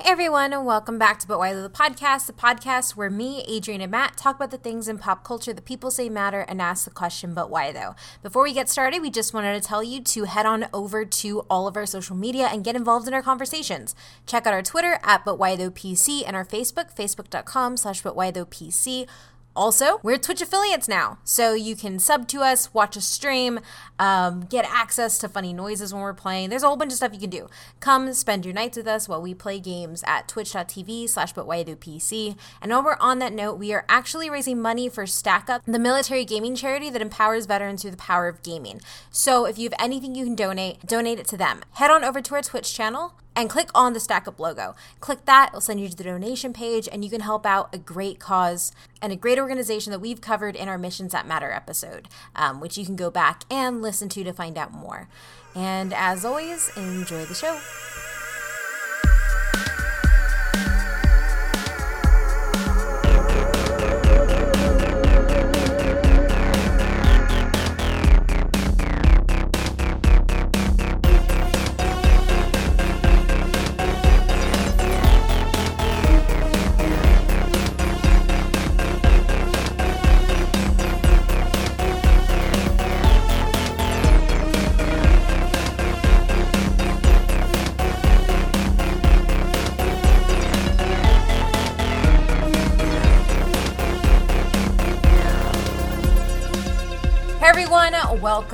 Hey everyone, and welcome back to But Why the Podcast, the podcast where me, Adrian, and Matt talk about the things in pop culture that people say matter and ask the question, but why though? Before we get started, we just wanted to tell you to head on over to all of our social media and get involved in our conversations. Check out our Twitter at But Why Though PC and our Facebook, facebook.com slash But Why Though PC. Also, we're Twitch affiliates now, so you can sub to us, watch a stream, um, get access to funny noises when we're playing. There's a whole bunch of stuff you can do. Come spend your nights with us while we play games at twitch.tv slash PC. And while we're on that note, we are actually raising money for Stack Up, the military gaming charity that empowers veterans through the power of gaming. So if you have anything you can donate, donate it to them. Head on over to our Twitch channel and click on the Stack Up logo. Click that, it'll send you to the donation page, and you can help out a great cause and a great organization that we've covered in our Missions That Matter episode, um, which you can go back and listen to to find out more. And as always, enjoy the show.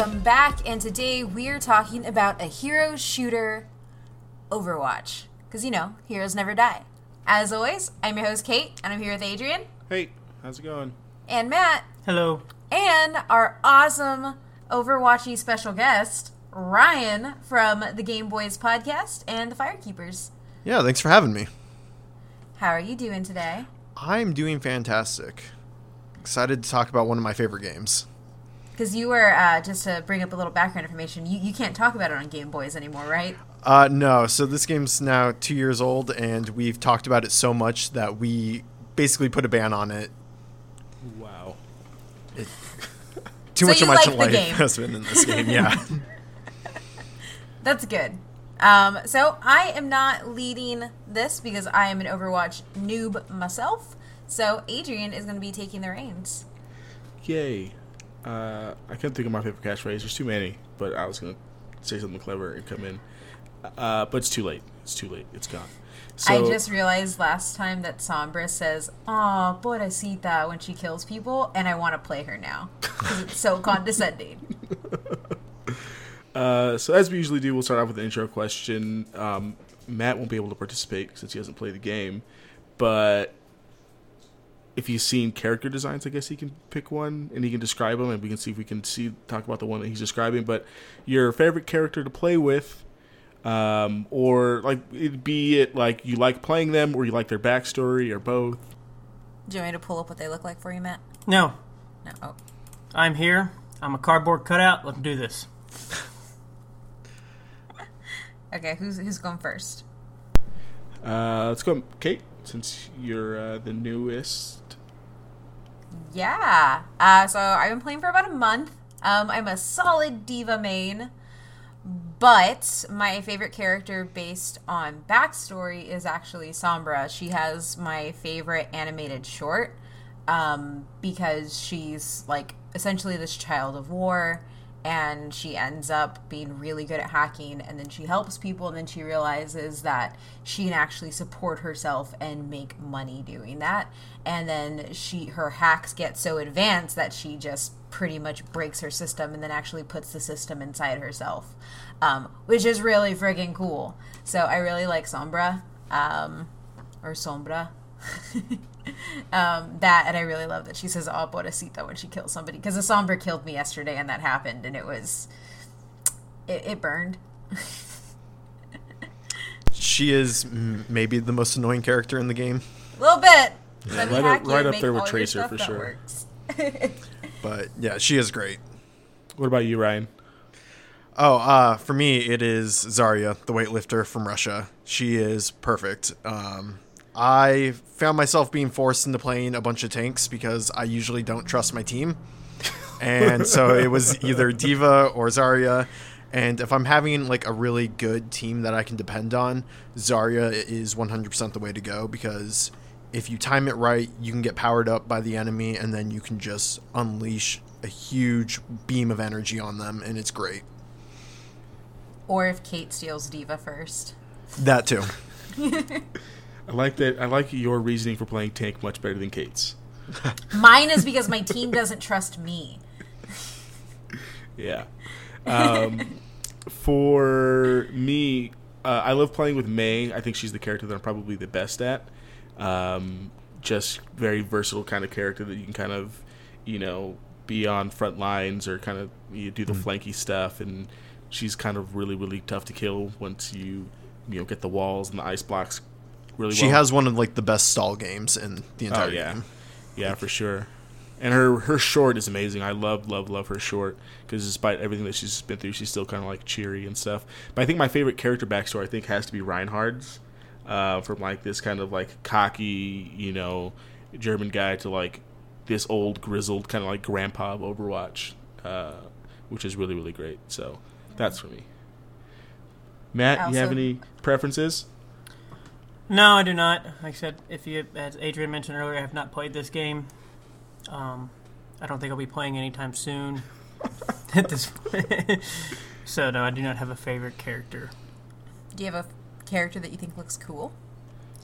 Welcome back. And today we're talking about a hero shooter, Overwatch. Because, you know, heroes never die. As always, I'm your host, Kate, and I'm here with Adrian. Hey, how's it going? And Matt. Hello. And our awesome Overwatchy special guest, Ryan from the Game Boys podcast and the Firekeepers. Yeah, thanks for having me. How are you doing today? I'm doing fantastic. Excited to talk about one of my favorite games. Because you were uh, just to bring up a little background information, you, you can't talk about it on Game Boys anymore, right? Uh, no. So this game's now two years old, and we've talked about it so much that we basically put a ban on it. Wow. It, too so much of my like life has been in this game. Yeah. That's good. Um, so I am not leading this because I am an Overwatch noob myself. So Adrian is going to be taking the reins. Yay. Uh, I can't think of my favorite catchphrase. There's too many, but I was gonna say something clever and come in. Uh, but it's too late. It's too late. It's gone. So, I just realized last time that Sombra says "Oh, pobrecita" when she kills people, and I want to play her now because it's so condescending. Uh, so as we usually do, we'll start off with an intro question. Um, Matt won't be able to participate since he hasn't played the game, but if he's seen character designs, I guess he can pick one and he can describe them, and we can see if we can see talk about the one that he's describing. But your favorite character to play with, um, or like it, be it like you like playing them, or you like their backstory, or both. Do you want me to pull up what they look like for you, Matt? No. No. Oh. I'm here. I'm a cardboard cutout. Let's do this. okay, who's who's going first? Uh, let's go, Kate, since you're uh, the newest. Yeah. Uh, so I've been playing for about a month. Um, I'm a solid D.Va main, but my favorite character based on backstory is actually Sombra. She has my favorite animated short um, because she's like essentially this child of war and she ends up being really good at hacking and then she helps people and then she realizes that she can actually support herself and make money doing that. And then she her hacks get so advanced that she just pretty much breaks her system and then actually puts the system inside herself um, which is really friggin' cool. So i really like sombra um, or sombra um, that and I really love that she says "Oh, pobrecita" when she kills somebody because the Sombra killed me yesterday and that happened and it was it, it burned. she is maybe the most annoying character in the game. A little bit. Yeah, right up, right up there with Tracer for sure. but yeah, she is great. What about you, Ryan? Oh, uh, for me, it is Zarya, the weightlifter from Russia. She is perfect. Um, I found myself being forced into playing a bunch of tanks because I usually don't trust my team. And so it was either D.Va or Zarya. And if I'm having like a really good team that I can depend on, Zarya is 100% the way to go because if you time it right, you can get powered up by the enemy and then you can just unleash a huge beam of energy on them and it's great. Or if Kate steals D.Va first. That too. I like that. I like your reasoning for playing tank much better than Kate's. Mine is because my team doesn't trust me. Yeah. Um, for me, uh, I love playing with Mei. I think she's the character that I'm probably the best at. Um, just very versatile kind of character that you can kind of, you know, be on front lines or kind of you do the Mm. flanky stuff, and she's kind of really really tough to kill once you you know get the walls and the ice blocks really She well. has one of like the best stall games in the entire Oh yeah, game. yeah for sure. And her her short is amazing. I love love love her short because despite everything that she's been through, she's still kind of like cheery and stuff. But I think my favorite character backstory I think has to be Reinhardt's, uh, from like this kind of like cocky you know German guy to like this old grizzled kind of like grandpa of Overwatch, uh, which is really really great. So that's for me. Matt, you have any preferences? No, I do not. Like I said, if you, as Adrian mentioned earlier, I have not played this game. Um, I don't think I'll be playing anytime soon. at this point. so no, I do not have a favorite character. Do you have a character that you think looks cool?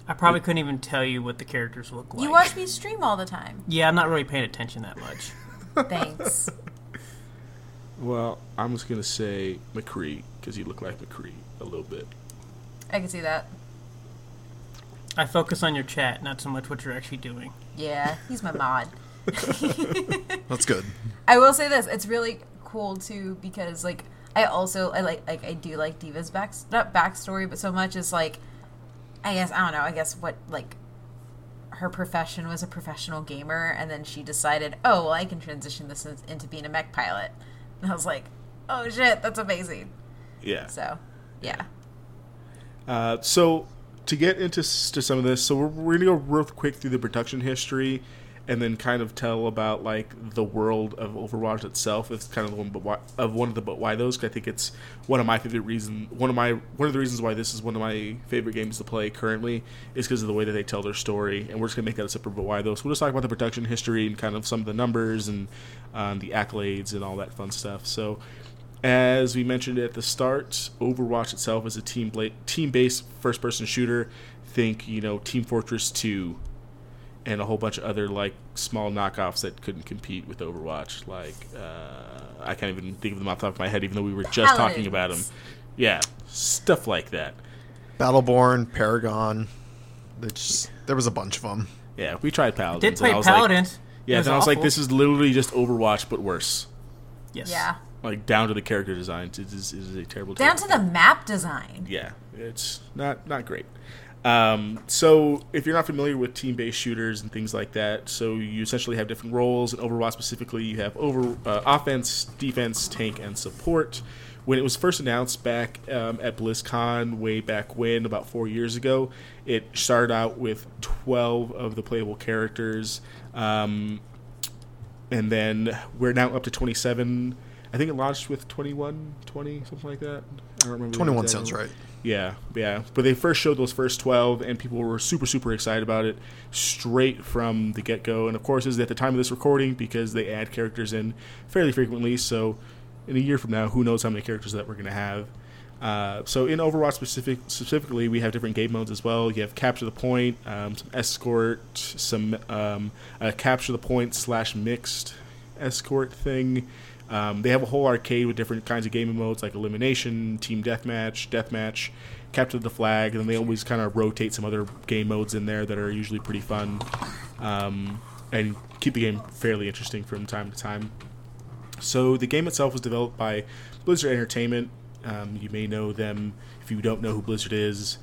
I probably couldn't even tell you what the characters look like. You watch me stream all the time. Yeah, I'm not really paying attention that much. Thanks. Well, I'm just gonna say McCree because you look like McCree a little bit. I can see that. I focus on your chat, not so much what you're actually doing. Yeah, he's my mod. That's good. I will say this: it's really cool too because like I also I like like I do like D.Va's back not backstory, but so much is like I guess I don't know. I guess what like her profession was a professional gamer, and then she decided, oh well, I can transition this into being a mech pilot. And I was like, oh shit, that's amazing. Yeah. So yeah, Uh, so to get into to some of this, so we're, we're gonna go real quick through the production history, and then kind of tell about like the world of Overwatch itself. It's kind of the one, but why, of one of the but why those. I think it's one of my favorite reason. One of my one of the reasons why this is one of my favorite games to play currently is because of the way that they tell their story. And we're just gonna make that a separate but why those. We'll just talk about the production history and kind of some of the numbers and um, the accolades and all that fun stuff. So. As we mentioned at the start, Overwatch itself is a team bla- team-based first-person shooter. Think you know Team Fortress 2, and a whole bunch of other like small knockoffs that couldn't compete with Overwatch. Like uh, I can't even think of them off the top of my head, even though we were just talking about them. Yeah, stuff like that. Battleborn, Paragon. Just, there was a bunch of them. Yeah, we tried Paladins. Did play I was like- yeah, was then I was like, this is literally just Overwatch but worse. Yes. yeah. Like down to the character designs, it is, it is a terrible. Down terrible to the map design. yeah, it's not not great. Um, so if you're not familiar with team-based shooters and things like that, so you essentially have different roles. In Overwatch specifically, you have over uh, offense, defense, tank, and support. When it was first announced back um, at BlizzCon, way back when, about four years ago, it started out with 12 of the playable characters. Um, and then we're now up to 27. I think it launched with 21, 20, something like that. I don't remember. 21 sounds right. Yeah, yeah. But they first showed those first 12, and people were super, super excited about it straight from the get go. And of course, is at the time of this recording because they add characters in fairly frequently. So in a year from now, who knows how many characters that we're going to have. Uh, so in Overwatch specific, specifically, we have different game modes as well. You have capture the point, um, some escort, some um, uh, capture the point slash mixed escort thing. Um, they have a whole arcade with different kinds of game modes like elimination, team deathmatch, deathmatch, capture the flag, and then they always kind of rotate some other game modes in there that are usually pretty fun um, and keep the game fairly interesting from time to time. So the game itself was developed by Blizzard Entertainment. Um, you may know them. If you don't know who Blizzard is,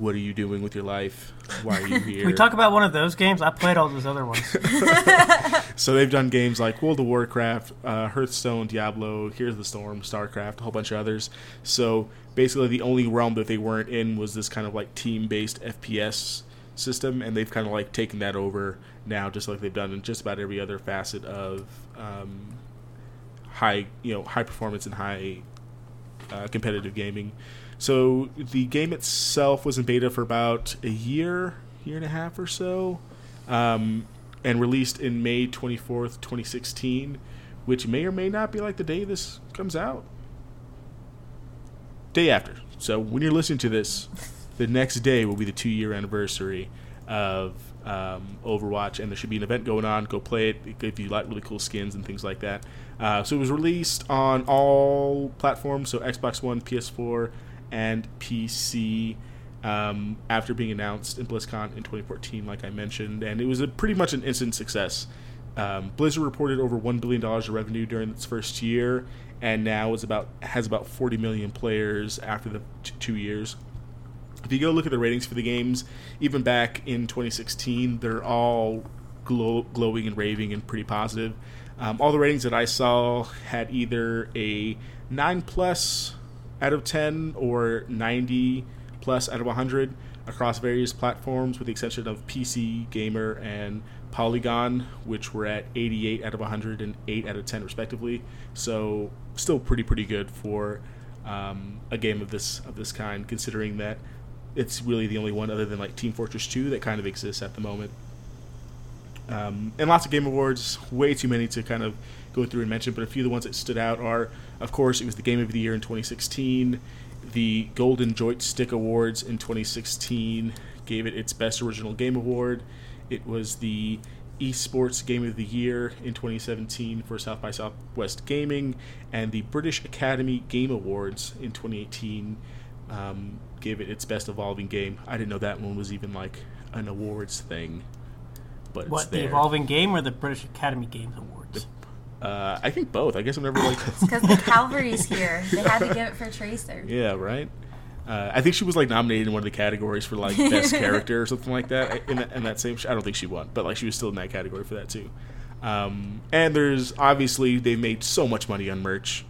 what are you doing with your life? Why are you here? We talk about one of those games? I played all those other ones. So they've done games like World of Warcraft, uh, Hearthstone, Diablo, Heroes of the Storm, StarCraft, a whole bunch of others. So basically, the only realm that they weren't in was this kind of like team-based FPS system, and they've kind of like taken that over now, just like they've done in just about every other facet of um, high, you know, high performance and high uh, competitive gaming. So the game itself was in beta for about a year, year and a half or so, um, and released in May 24th, 2016, which may or may not be like the day this comes out. Day after. So when you're listening to this, the next day will be the two year anniversary of um, Overwatch, and there should be an event going on. Go play it if you like really cool skins and things like that. Uh, so it was released on all platforms, so Xbox One, PS4, and PC. Um, after being announced in BlizzCon in 2014, like I mentioned, and it was pretty much an instant success. Um, Blizzard reported over one billion dollars of revenue during its first year, and now is about has about 40 million players after the t- two years. If you go look at the ratings for the games, even back in 2016, they're all glow- glowing and raving and pretty positive. Um, all the ratings that I saw had either a 9 plus out of 10 or 90 plus out of 100 across various platforms, with the exception of PC, Gamer, and Polygon, which were at 88 out of 100 and 8 out of 10 respectively. So still pretty pretty good for um, a game of this of this kind, considering that it's really the only one other than like Team Fortress 2 that kind of exists at the moment. Um, and lots of game awards, way too many to kind of go through and mention, but a few of the ones that stood out are, of course, it was the Game of the Year in 2016. The Golden Joystick Awards in 2016 gave it its Best Original Game Award. It was the Esports Game of the Year in 2017 for South by Southwest Gaming, and the British Academy Game Awards in 2018 um, gave it its Best Evolving Game. I didn't know that one was even like an awards thing, but it's What, the. Evolving Game or the British Academy Games Awards? Uh, I think both. I guess I'm never like, Because the Calvary's here. They had to give it for Tracer. yeah, right. Uh, I think she was like nominated in one of the categories for like best character or something like that. In that, in that same, sh- I don't think she won, but like she was still in that category for that too. Um, and there's obviously they made so much money on merch,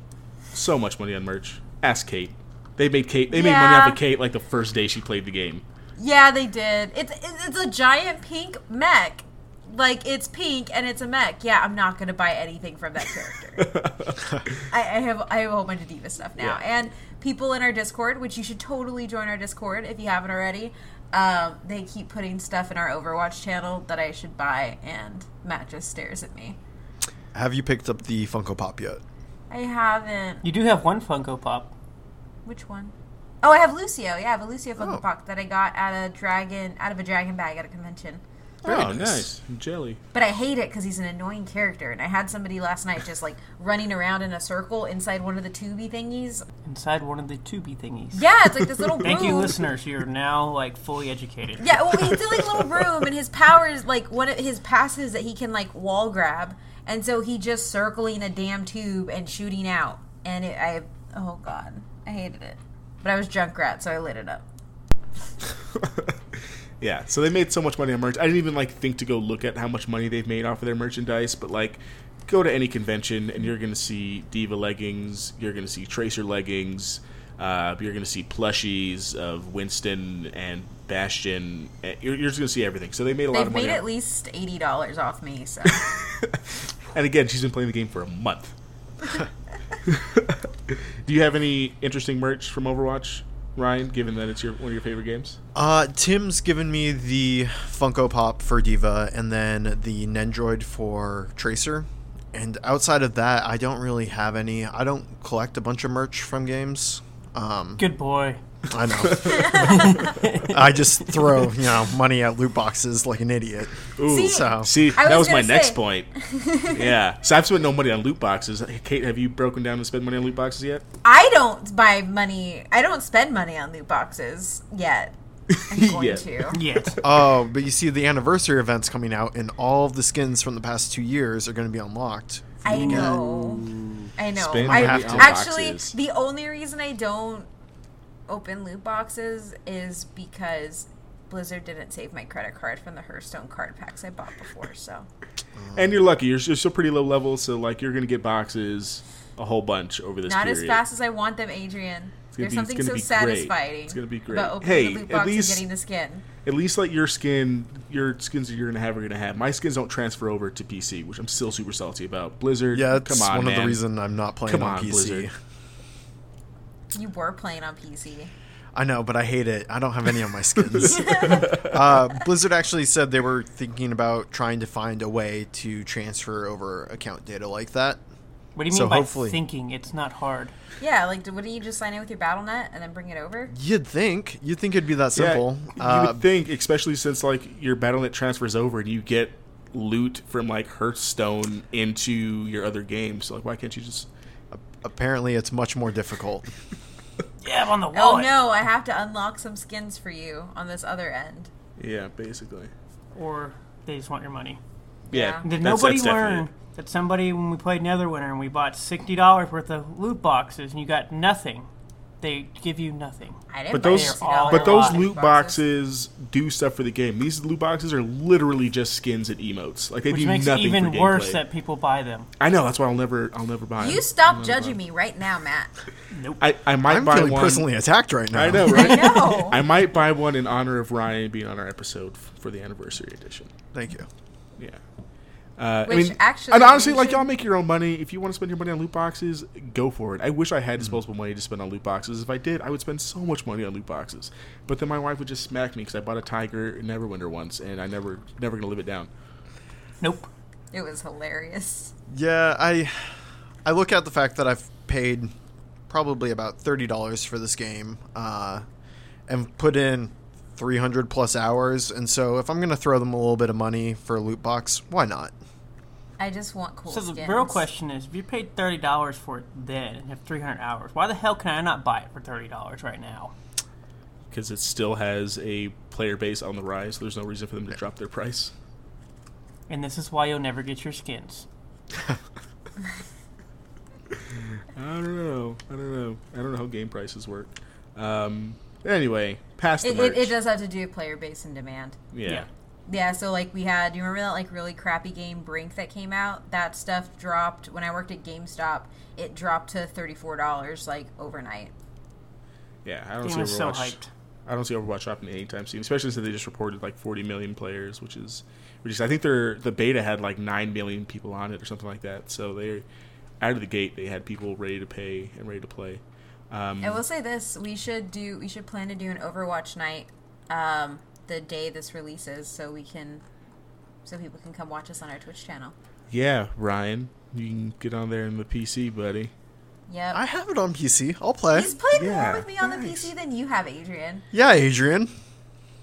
so much money on merch. Ask Kate. They made Kate. They made money off of Kate like the first day she played the game. Yeah, they did. It's it's a giant pink mech. Like it's pink and it's a mech. Yeah, I'm not gonna buy anything from that character. I, I have I have a whole bunch of D.Va stuff now, Yeah. and people in our Discord, which you should totally join our Discord if you haven't already. Um, they keep putting stuff in our Overwatch channel that I should buy, and Matt just stares at me. Have you picked up the Funko Pop yet? I haven't. You do have one Funko Pop. Which one? Oh, I have Lucio. Yeah, I have a Lucio Funko Oh. Pop that I got at a dragon out of a dragon bag at a convention. Very oh, nice. nice. Jelly. But I hate it because he's an annoying character, and I had somebody last night just like running around in a circle inside one of the tubey thingies. Inside one of the tubey thingies. Yeah, it's like this little room. Thank you, listeners. You're now like fully educated. Yeah, well, he's in like a little room, and his power is like one of his passes that he can like wall grab, and so he just circling a damn tube and shooting out. And it, I, oh god, I hated it. But I was Junkrat, so I lit it up. Yeah, so they made so much money on merch. I didn't even like think to go look at how much money they've made off of their merchandise, but like go to any convention and you're going to see D.Va leggings, you're going to see Tracer leggings, uh, you're going to see plushies of Winston and Bastion. and You're, you're just going to see everything. So they made a lot They've of money. made at least eighty dollars off me. So and again, she's been playing the game for a month. Do you have any interesting merch from Overwatch, Ryan? Given that it's your one of your favorite games. Uh, Tim's given me the Funko Pop for D.Va and then the Nendroid for Tracer. And outside of that, I don't really have any. I don't collect a bunch of merch from games. Um, Good boy. I know. I just throw, you know, money at loot boxes like an idiot. Ooh, See- So, See, that was was my gonna next point. yeah. So I've spent no money on loot boxes. Kate, have you broken down and spent money on loot boxes yet? I don't buy money. I don't spend money on loot boxes yet. I'm going Yet. to. Yet. oh, but you see, the anniversary event's coming out, and all of the skins from the past two years are going to be unlocked. I know. I know. Spend I money on actually boxes. the only reason I don't open loot boxes is because Blizzard didn't save my credit card from the Hearthstone card packs I bought before. So And you're lucky. You're, you're still pretty low level, so like you're gonna get boxes a whole bunch over this not period. as fast as I want them, Adrian. gonna There's be- something so be great. satisfying. It's gonna be great. About opening Hey, the loot at least- and getting the skin. At least like your skin, your skins that you're gonna have are gonna have. My skins don't transfer over to PC, which I'm still super salty about. Blizzard, Yeah, that's come on, one of the reasons I'm not playing Come on, on, PC. Blizzard. You were playing on PC. I know, but I hate it. I don't have any of my skins. uh, Blizzard actually said they were thinking about trying to find a way to transfer over account data like that. What do you mean So by hopefully- thinking? It's not hard. Yeah, like, wouldn't you just sign in with your BattleNet and then bring it over? You'd think. You'd think it'd be that simple. Yeah, Uh, you would think, especially since like your BattleNet transfers over and you get loot from like Hearthstone into your other games. So like, why can't you just? apparently, it's much more difficult. Yeah, I'm on the Oh no, I have to unlock some skins for you on this other end. Yeah, basically. Or they just want your money. Yeah. Yeah. Did that's- nobody that's definitely learn that somebody, when we played Neverwinter and we bought sixty dollars worth of loot boxes and you got nothing, they give you nothing. I didn't But those, They're $60 all but those loot boxes do stuff for the game. These loot boxes are literally just skins and emotes. Like they Which do makes it nothing even for worse gameplay. that people buy them. I know that's why I'll never, I'll never buy. Them. You them. stop judging me right now, Matt. Nope. I, I might I'm buy one. personally attacked right now. I know, right? I know. I might buy one in honor of Ryan being on our episode f- for the anniversary edition. Thank you. Yeah. Uh, I mean, actually and honestly, like y'all make your own money. If you want to spend your money on loot boxes, go for it. I wish I had Mm-hmm. disposable money to spend on loot boxes. If I did, I would spend so much money on loot boxes. But then my wife would just smack me because I bought a Tiger Neverwinter once, and I never, never gonna live it down. Nope. It was hilarious. Yeah, I I look at the fact that I've paid probably about thirty dollars for this game, uh, and put in three hundred plus hours, and so if I'm gonna throw them a little bit of money for a loot box, why not? I just want cool So the skins. real question is, if you paid thirty dollars for it then and have three hundred hours, why the hell can I not buy it for thirty dollars right now? Because it still has a player base on the rise. There's no reason for them to drop their price. And this is why you'll never get your skins. I don't know. I don't know. I don't know how game prices work. Um, anyway, past the It, merch. it, it does have to do with player base and demand. Yeah. Yeah. Yeah, so like we had, do you remember that like really crappy game Brink that came out? That stuff dropped when I worked at GameStop. It dropped to thirty four dollars like overnight. Yeah, I don't Game see is so Overwatch. hyped. I don't see Overwatch dropping anytime soon, especially since they just reported like 40 million players, which is, which is I think their the beta had like 9 million people on it or something like that. So they, out of the gate, they had people ready to pay and ready to play. Um, I will say this: we should do, we should plan to do an Overwatch night, um, the day this releases, so we can, so people can come watch us on our Twitch channel. yeah, Ryan, you can get on there in the PC, buddy. Yep. I have it on PC. I'll play. He's played Yeah, more with me on the. PC than you have, Adrian. Yeah, Adrian.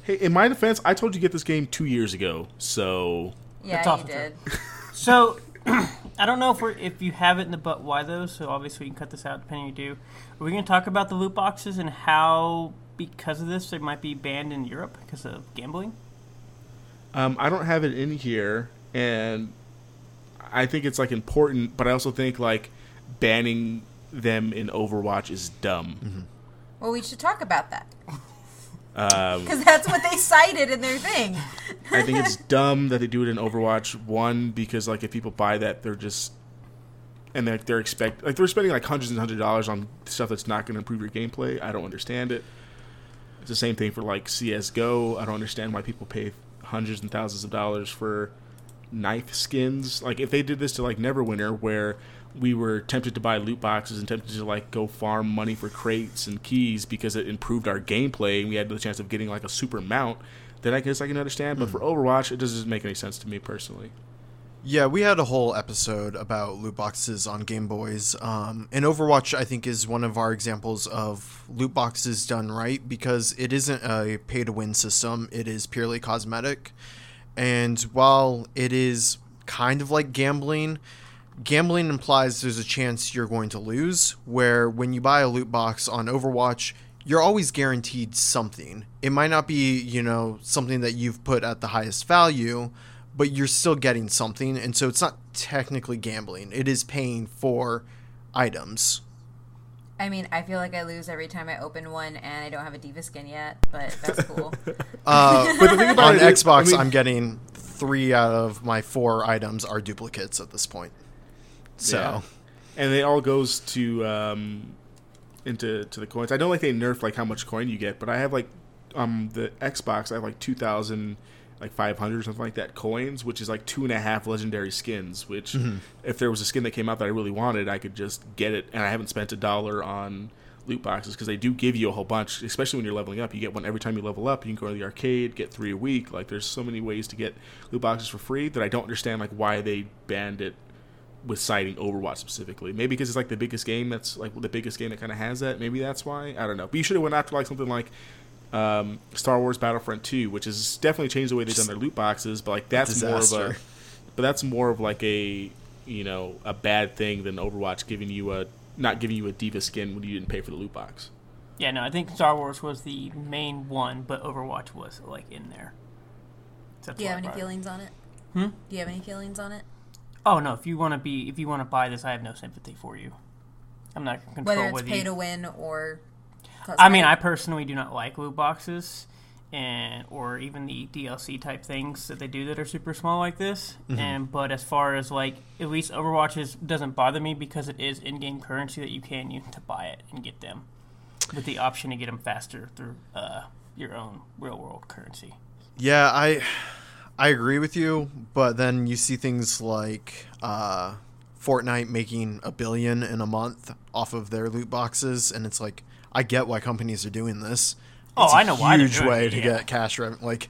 Hey, in my defense, I told you to get this game two years ago, so Yeah, That's you awesome, did. So I don't know if we're, if you have it in the but why though. So obviously we can cut this out depending if you do. Are we going to talk about the loot boxes and how because of this they might be banned in Europe because of gambling? Um, I don't have it in here, and I think it's like important, but I also think like banning them in Overwatch is dumb. Well, we should talk about that Um, because that's what they cited in their thing. I think it's dumb that they do it in Overwatch. One because like if people buy that, they're just and they're, they're expect like they're spending like hundreds and hundreds of dollars on stuff that's not going to improve your gameplay. I don't understand it. It's the same thing for like CS:GO. I don't understand why people pay hundreds and thousands of dollars for knife skins. Like if they did this to like Neverwinter, where we were tempted to buy loot boxes and tempted to like go farm money for crates and keys because it improved our gameplay and we had the chance of getting like a super mount, then I guess I can understand. But hmm. for Overwatch, it doesn't make any sense to me personally. Yeah, we had a whole episode about loot boxes on Game Boys. Um, and Overwatch, I think, is one of our examples of loot boxes done right because it isn't a pay to win system, it is purely cosmetic. And while it is kind of like gambling, gambling implies there's a chance you're going to lose, where when you buy a loot box on Overwatch, you're always guaranteed something. It might not be, you know, something that you've put at the highest value, but you're still getting something, and so it's not technically gambling. It is paying for items. I mean, I feel like I lose every time I open one, and I don't have a D.Va skin yet, but that's cool. Uh, But the thing about on it is- Xbox, I mean- I'm getting three out of my four items are duplicates at this point. So, Yeah. and it all goes to um, into to the coins. I don't like they nerf like how much coin you get, but I have like um the Xbox. I have like two thousand like five hundred or something like that coins, which is like two and a half legendary skins. Which mm-hmm. if there was a skin that came out that I really wanted, I could just get it, and I haven't spent a dollar on loot boxes because they do give you a whole bunch, especially when you're leveling up. You get one every time you level up. You can go to the arcade, get three a week. Like there's so many ways to get loot boxes for free that I don't understand like why they banned it with citing Overwatch specifically. Maybe because it's like the biggest game that's like the biggest game that kind of has that. Maybe that's why. I don't know. But you should have went after like something like um, Star Wars Battlefront 2, which has definitely changed the way they've done their loot boxes. But like that's more of a, but that's more of like a you know a bad thing than Overwatch giving you a not giving you a D.Va skin when you didn't pay for the loot box. Yeah, no, I think Star Wars was the main one, but Overwatch was like in there. So that's Do you have any feelings on it? Hmm? Do you have any feelings on it? Oh no, if you want to be, if you want to buy this, I have no sympathy for you. I'm not gonna control Whether it's whether pay you. to win or. I mean. I personally do not like loot boxes, and or even the DLC type things that they do that are super small like this. And but as far as like at least Overwatch is doesn't bother me because it is in-game currency that you can use to buy it and get them, with the option to get them faster through uh, your own real-world currency. Yeah, I I agree with you, but then you see things like uh, Fortnite making a billion in a month off of their loot boxes, and it's like I get why companies are doing this. Oh, It's a I know why they're Huge way to yeah. get cash revenue. Like,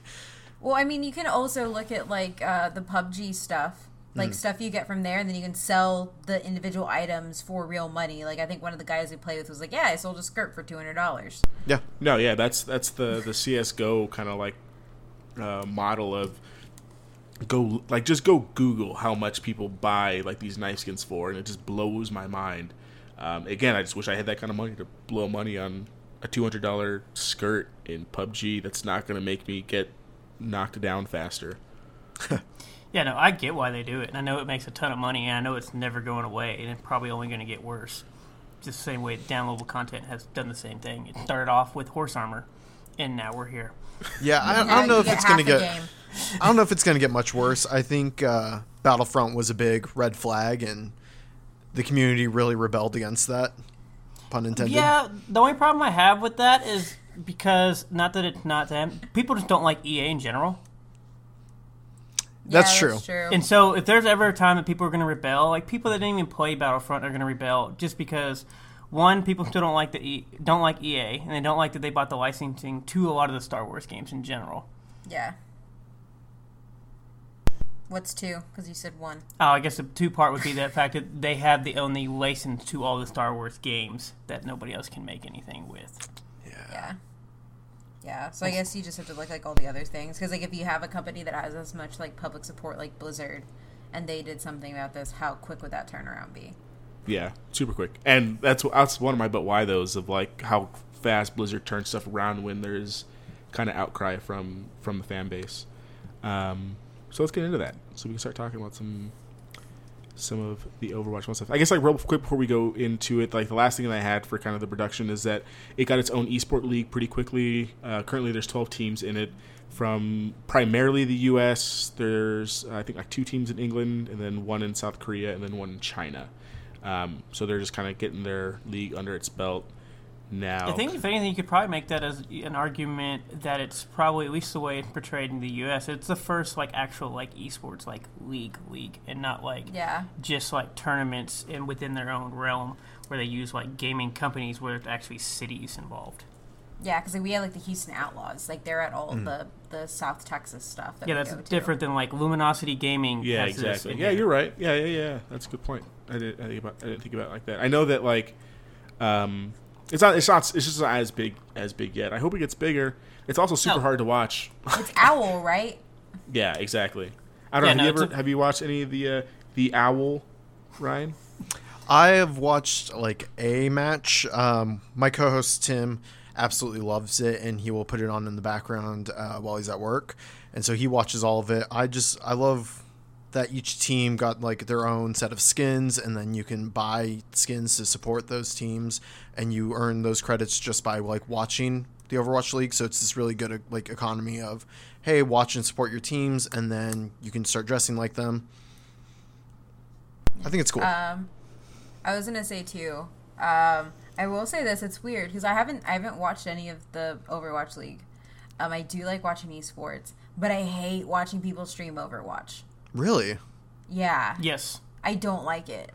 Well, I mean, you can also look at like uh, the PUBG stuff, like stuff you get from there, and then you can sell the individual items for real money. Like I think one of the guys we played with was like, "Yeah, I sold a skirt for two hundred dollars." yeah, No, yeah, that's that's the the CS:GO kind of like uh, model of go like just go Google how much people buy like these knife skins for, and it just blows my mind. Um, again, I just wish I had that kind of money to blow money on a two hundred dollar skirt in PUBG. That's not going to make me get knocked down faster. Yeah, no, I get why they do it, and I know it makes a ton of money, and I know it's never going away, and it's probably only going to get worse. Just the same way downloadable content has done the same thing. It started off with horse armor, and now we're here. yeah. I, I don't know if it's gonna get. game. I don't know if it's gonna get much worse. I think uh, Battlefront was a big red flag, and the community really rebelled against that. Pun intended. Yeah, the only problem I have with that is because not that it's not them, people just don't like EA in general. That's Yeah, true. That's true. And so, if there's ever a time that people are going to rebel, like people that didn't even play Battlefront are going to rebel just because one, people still don't like the e- don't like EA, and they don't like that they bought the licensing to a lot of the Star Wars games in general. yeah. What's two? Because you said one. Oh, I guess the two part would be the fact that they have the only license to all the Star Wars games that nobody else can make anything with. Yeah. Yeah. Yeah. So I guess you just have to look like all the other things because like if you have a company that has as much like public support like Blizzard, and they did something about this, how quick would that turnaround be? Yeah, super quick. And that's that's one of my but why those of like how fast Blizzard turns stuff around when there's kind of outcry from from the fan base. Um, so let's get into that. So we can start talking about some some of the Overwatch stuff. I guess like real quick before we go into it, like the last thing that I had for kind of the production is that it got its own esport league pretty quickly. Uh, currently, there's 12 teams in it from primarily the U.S. There's I think like two teams in England, and then one in South Korea, and then one in China. Um, so they're just kind of getting their league under its belt now. I think, if anything, you could probably make that as an argument that it's probably at least the way it's portrayed in the U.S. It's the first like actual like esports like league league, and not like Yeah. just like tournaments and within their own realm where they use like gaming companies where it's actually cities involved. Yeah, because like, we had like the Houston Outlaws, like they're at all the the South Texas stuff. That Yeah, that's different than like Luminosity Gaming. Yeah, exactly. Yeah, here. you're right. Yeah, yeah, yeah. That's a good point. I didn't, I, think about, I didn't think about it like that. I know that like, um, it's not, it's not, it's just not as big as big yet. I hope it gets bigger. It's also super No. hard to watch. It's Owl, right? yeah, exactly. I don't Yeah, know. no, have you ever a- have you watched any of the uh, the Owl, Ryan? I have watched like a match. Um, my co-host Tim absolutely loves it, and he will put it on in the background uh, while he's at work, and so he watches all of it. I just I love that each team got like their own set of skins, and then you can buy skins to support those teams, and you earn those credits just by like watching the Overwatch League. So it's this really good uh, like economy of hey, watch and support your teams, and then you can start dressing like them. I think it's cool. Um, I was gonna say too. Um, I will say this: it's weird because I haven't I haven't watched any of the Overwatch League. Um, I do like watching esports, but I hate watching people stream Overwatch. Really. Yeah, Yes. I don't like it.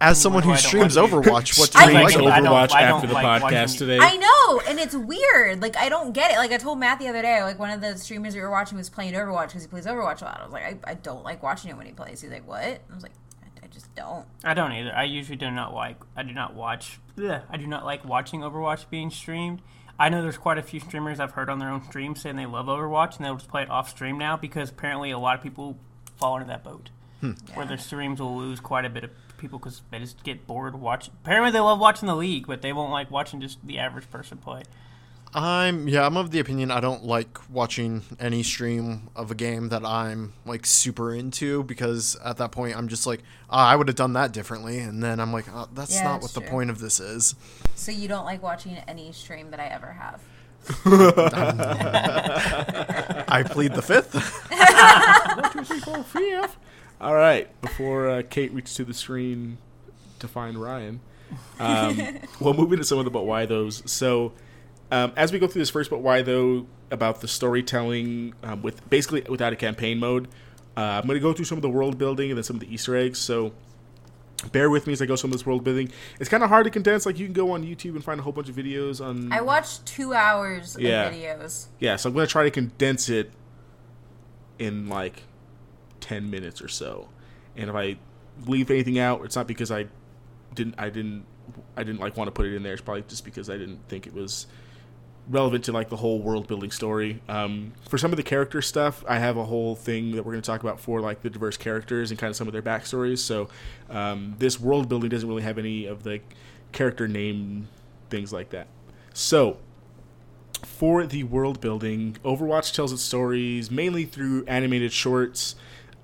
As someone who streams watch Overwatch, what do I you like like Streams it. about I don't- Overwatch I don't after the like podcast today. I know, and it's weird. Like I don't get it. Like I told Matt the other day, like one of the streamers we were watching was playing Overwatch because he plays Overwatch a lot. I was like, I, I don't like watching it when he plays. He's like, what? I was like, I, I just don't. I don't either. I usually do not like. I do not watch. bleh, I do not like watching Overwatch being streamed. I know there's quite a few streamers I've heard on their own stream saying they love Overwatch and they'll just play it off stream now because apparently a lot of people fall into that boat where their streams will lose quite a bit of people because they just get bored watching. Apparently they love watching the league, but they won't like watching just the average person play. I'm yeah, I'm of the opinion I don't like watching any stream of a game that I'm like super into because at that point I'm just like, ah, I would have done that differently, and then I'm like, oh, that's Yeah, not that's what the point of this is. So you don't like watching any stream that I ever have. I plead the fifth. All right, before uh, Kate reaches to the screen to find Ryan, um, we'll move into some of the but why those. So, um, as we go through this first but why though about the storytelling um, with basically without a campaign mode, uh, I'm going to go through some of the world building and then some of the Easter eggs. So. Bear with me as I go through some of this world building. It's kind of hard to condense. Like you can go on YouTube and find a whole bunch of videos on. I watched two hours Yeah. of videos. Yeah, so I'm gonna try to condense it in like ten minutes or so. And if I leave anything out, it's not because I didn't I didn't I didn't like want to put it in there. It's probably just because I didn't think it was relevant to like the whole world building story. Um, for some of the character stuff, I have a whole thing that we're going to talk about for like the diverse characters and kind of some of their backstories. So um, this world building doesn't really have any of the character name things like that. So for the world building, Overwatch tells its stories mainly through animated shorts,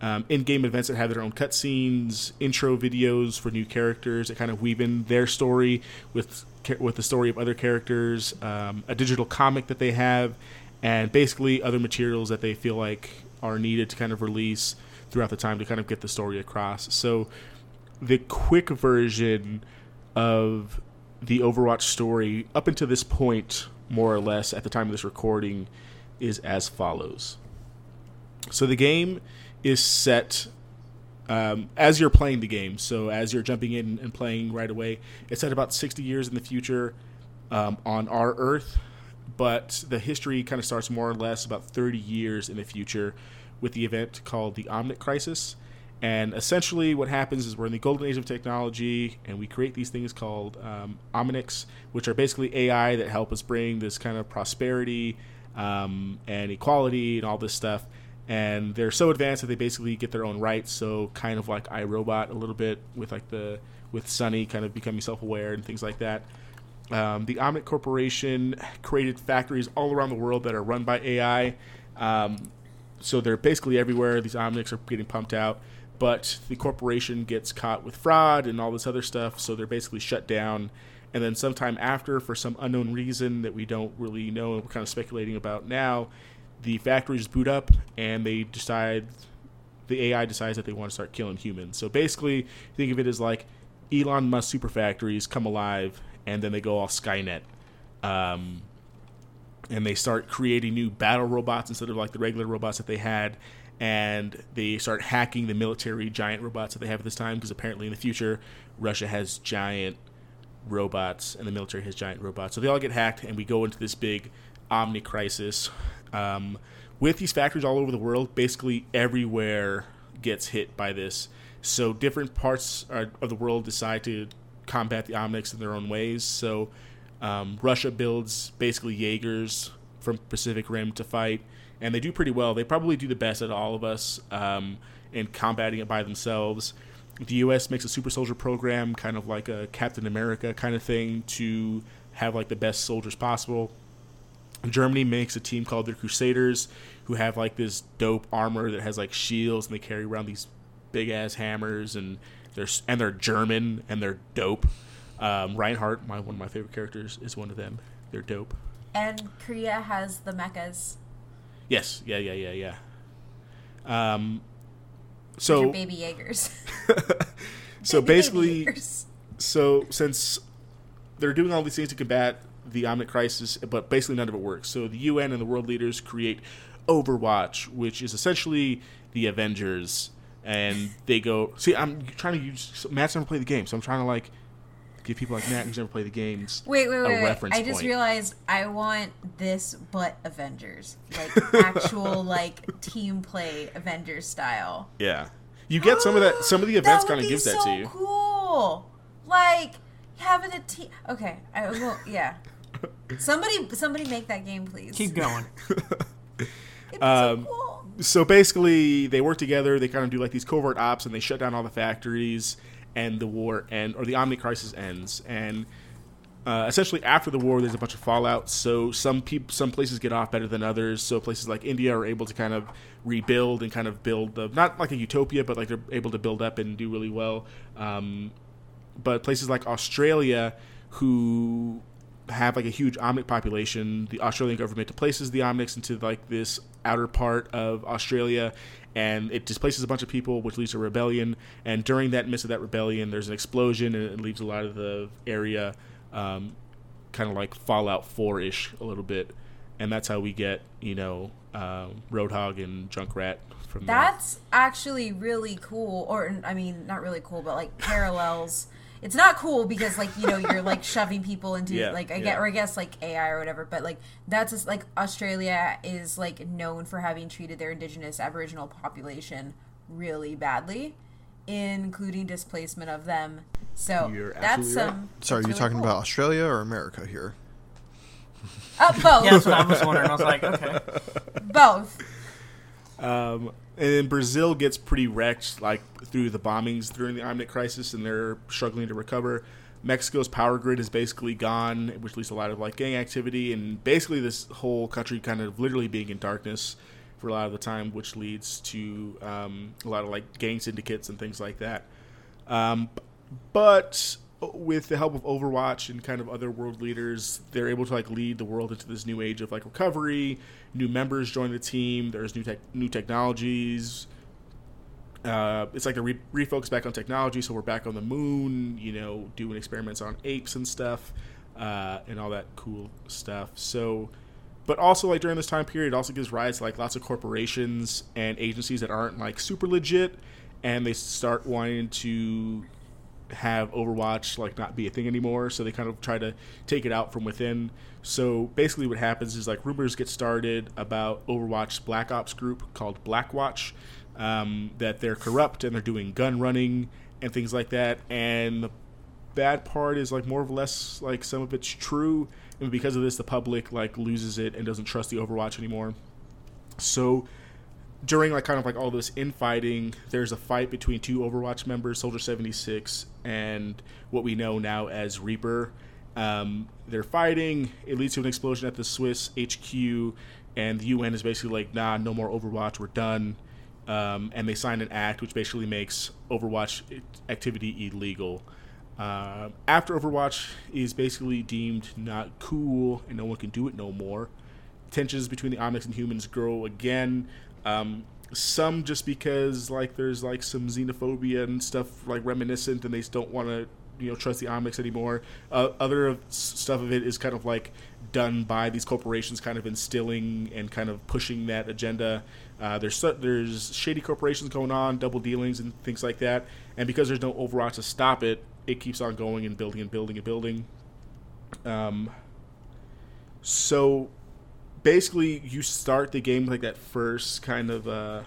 um, in-game events that have their own cutscenes, intro videos for new characters that kind of weave in their story with with the story of other characters, um, a digital comic that they have, and basically other materials that they feel like are needed to kind of release throughout the time to kind of get the story across. So the quick version of the Overwatch story up until this point, more or less, at the time of this recording, is as follows. So the game is set um, as you're playing the game. So as you're jumping in and playing right away, it's set about 60 years in the future um, on our Earth, but the history kind of starts more or less about 30 years in the future with the event called the Omnic Crisis. And essentially, what happens is we're in the golden age of technology, and we create these things called um, Omnics, which are basically AI that help us bring this kind of prosperity um, and equality and all this stuff. And they're so advanced that they basically get their own rights. So kind of like iRobot a little bit with like the with Sonny kind of becoming self-aware and things like that. Um, the Omnic Corporation created factories all around the world that are run by AI. Um, so they're basically everywhere. These Omnics are getting pumped out, but the corporation gets caught with fraud and all this other stuff. So they're basically shut down. And then sometime after, for some unknown reason that we don't really know and we're kind of speculating about now, the factories boot up and they decide the AI decides that they want to start killing humans. So basically, think of it as like Elon Musk super factories come alive and then they go all Skynet. Um, and they start creating new battle robots instead of like the regular robots that they had and they start hacking the military giant robots that they have at this time because apparently in the future Russia has giant robots and the military has giant robots so they all get hacked and we go into this big Omnic crisis um, with these factories all over the world basically everywhere gets hit by this so different parts of the world decide to combat the omnics in their own ways so um, Russia builds basically Jaegers from Pacific Rim to fight, and they do pretty well. They probably do the best of all of us um, in combating it by themselves. The U.S. makes a super soldier program, kind of like a Captain America kind of thing, to have like the best soldiers possible. Germany makes a team called the Crusaders, who have like this dope armor that has like shields, and they carry around these big ass hammers, and they're and they're German and they're dope. Um, Reinhardt, my one of my favorite characters, is one of them. They're dope. And Korea has the mechas. Yes, yeah, yeah, yeah, yeah. Um, so baby Jaegers. so Baby basically, so since they're doing all these things to combat the Omnic crisis, but basically none of it works. So the UN and the world leaders create Overwatch, which is essentially the Avengers and they go. See, I'm trying to use. Matt's never played the game, so I'm trying to like give people like Matt who's never played the games. Wait, wait, wait, wait. I just point. realized I want this but Avengers. Like actual like team play Avengers style. Yeah, you get some of that. Some of the events kind of gives that to you. Cool. Like having a team. Okay, I will. Yeah. Somebody, somebody, make that game, please. Keep going. It'd Um, so cool. so basically they work together they kind of do like these covert ops and they shut down all the factories and the war and or the omnic crisis ends and uh, essentially after the war there's a bunch of fallout so some people some places get off better than others so places like india are able to kind of rebuild and kind of build the not like a utopia but like they're able to build up and do really well um, but places like australia who have like a huge omnic population. The Australian government displaces the omnics into like this outer part of Australia, and it displaces a bunch of people, which leads to rebellion. And during that midst of that rebellion, there's an explosion, and it leaves a lot of the area um, kind of like Fallout Four ish a little bit, and that's how we get you know um, Roadhog and Junkrat from that. That's actually really cool. Or I mean, not really cool, but like parallels. It's not cool because like you know you're like shoving people into Yeah, like I yeah. get or I guess like AI or whatever. But like that's just, like Australia is like known for having treated their indigenous Aboriginal population really badly, including displacement of them. So You're that's absolutely right. um. So are that's you really talking cool. about Australia or America here? Uh, both? Yeah, that's what I was wondering. I was like, okay. both. Um, and then Brazil gets pretty wrecked, like through the bombings during the Omnic crisis, and they're struggling to recover. Mexico's power grid is basically gone, which leads to a lot of like gang activity, and basically this whole country kind of literally being in darkness for a lot of the time, which leads to um, a lot of like gang syndicates and things like that. Um, but with the help of Overwatch and kind of other world leaders, they're able to like lead the world into this new age of like recovery. New members join the team. There's new tech, new technologies. Uh, it's like a re- refocus back on technology, so we're back on the moon. You know, doing experiments on apes and stuff, uh, and all that cool stuff. So, but also like during this time period, it also gives rise to like lots of corporations and agencies that aren't like super legit, and they start wanting to have Overwatch like not be a thing anymore, so they kind of try to take it out from within. So basically, what happens is like rumors get started about Overwatch's Black Ops group called Blackwatch, um, that they're corrupt and they're doing gun running and things like that. And the bad part is like more or less like some of it's true, and because of this, the public like loses it and doesn't trust the Overwatch anymore. So during like kind of like all this infighting, there's a fight between two Overwatch members, Soldier 76 and what we know now as Reaper. Um, they're fighting. It leads to an explosion at the Swiss HQ, and the UN is basically like, "Nah, no more Overwatch. We're done." Um, and they sign an act which basically makes Overwatch activity illegal. Uh, after Overwatch is basically deemed not cool and no one can do it no more, tensions between the Omnics and humans grow again. Um, some just because like there's like some xenophobia and stuff like reminiscent, and they don't want to you know trust the Omnics anymore. Uh, other stuff of it is kind of like done by these corporations, kind of instilling and kind of pushing that agenda. Uh, there's there's shady corporations going on, double dealings and things like that, and because there's no Overwatch to stop it, it keeps on going and building and building and building. Um, so basically you start the game with, like that first kind of uh,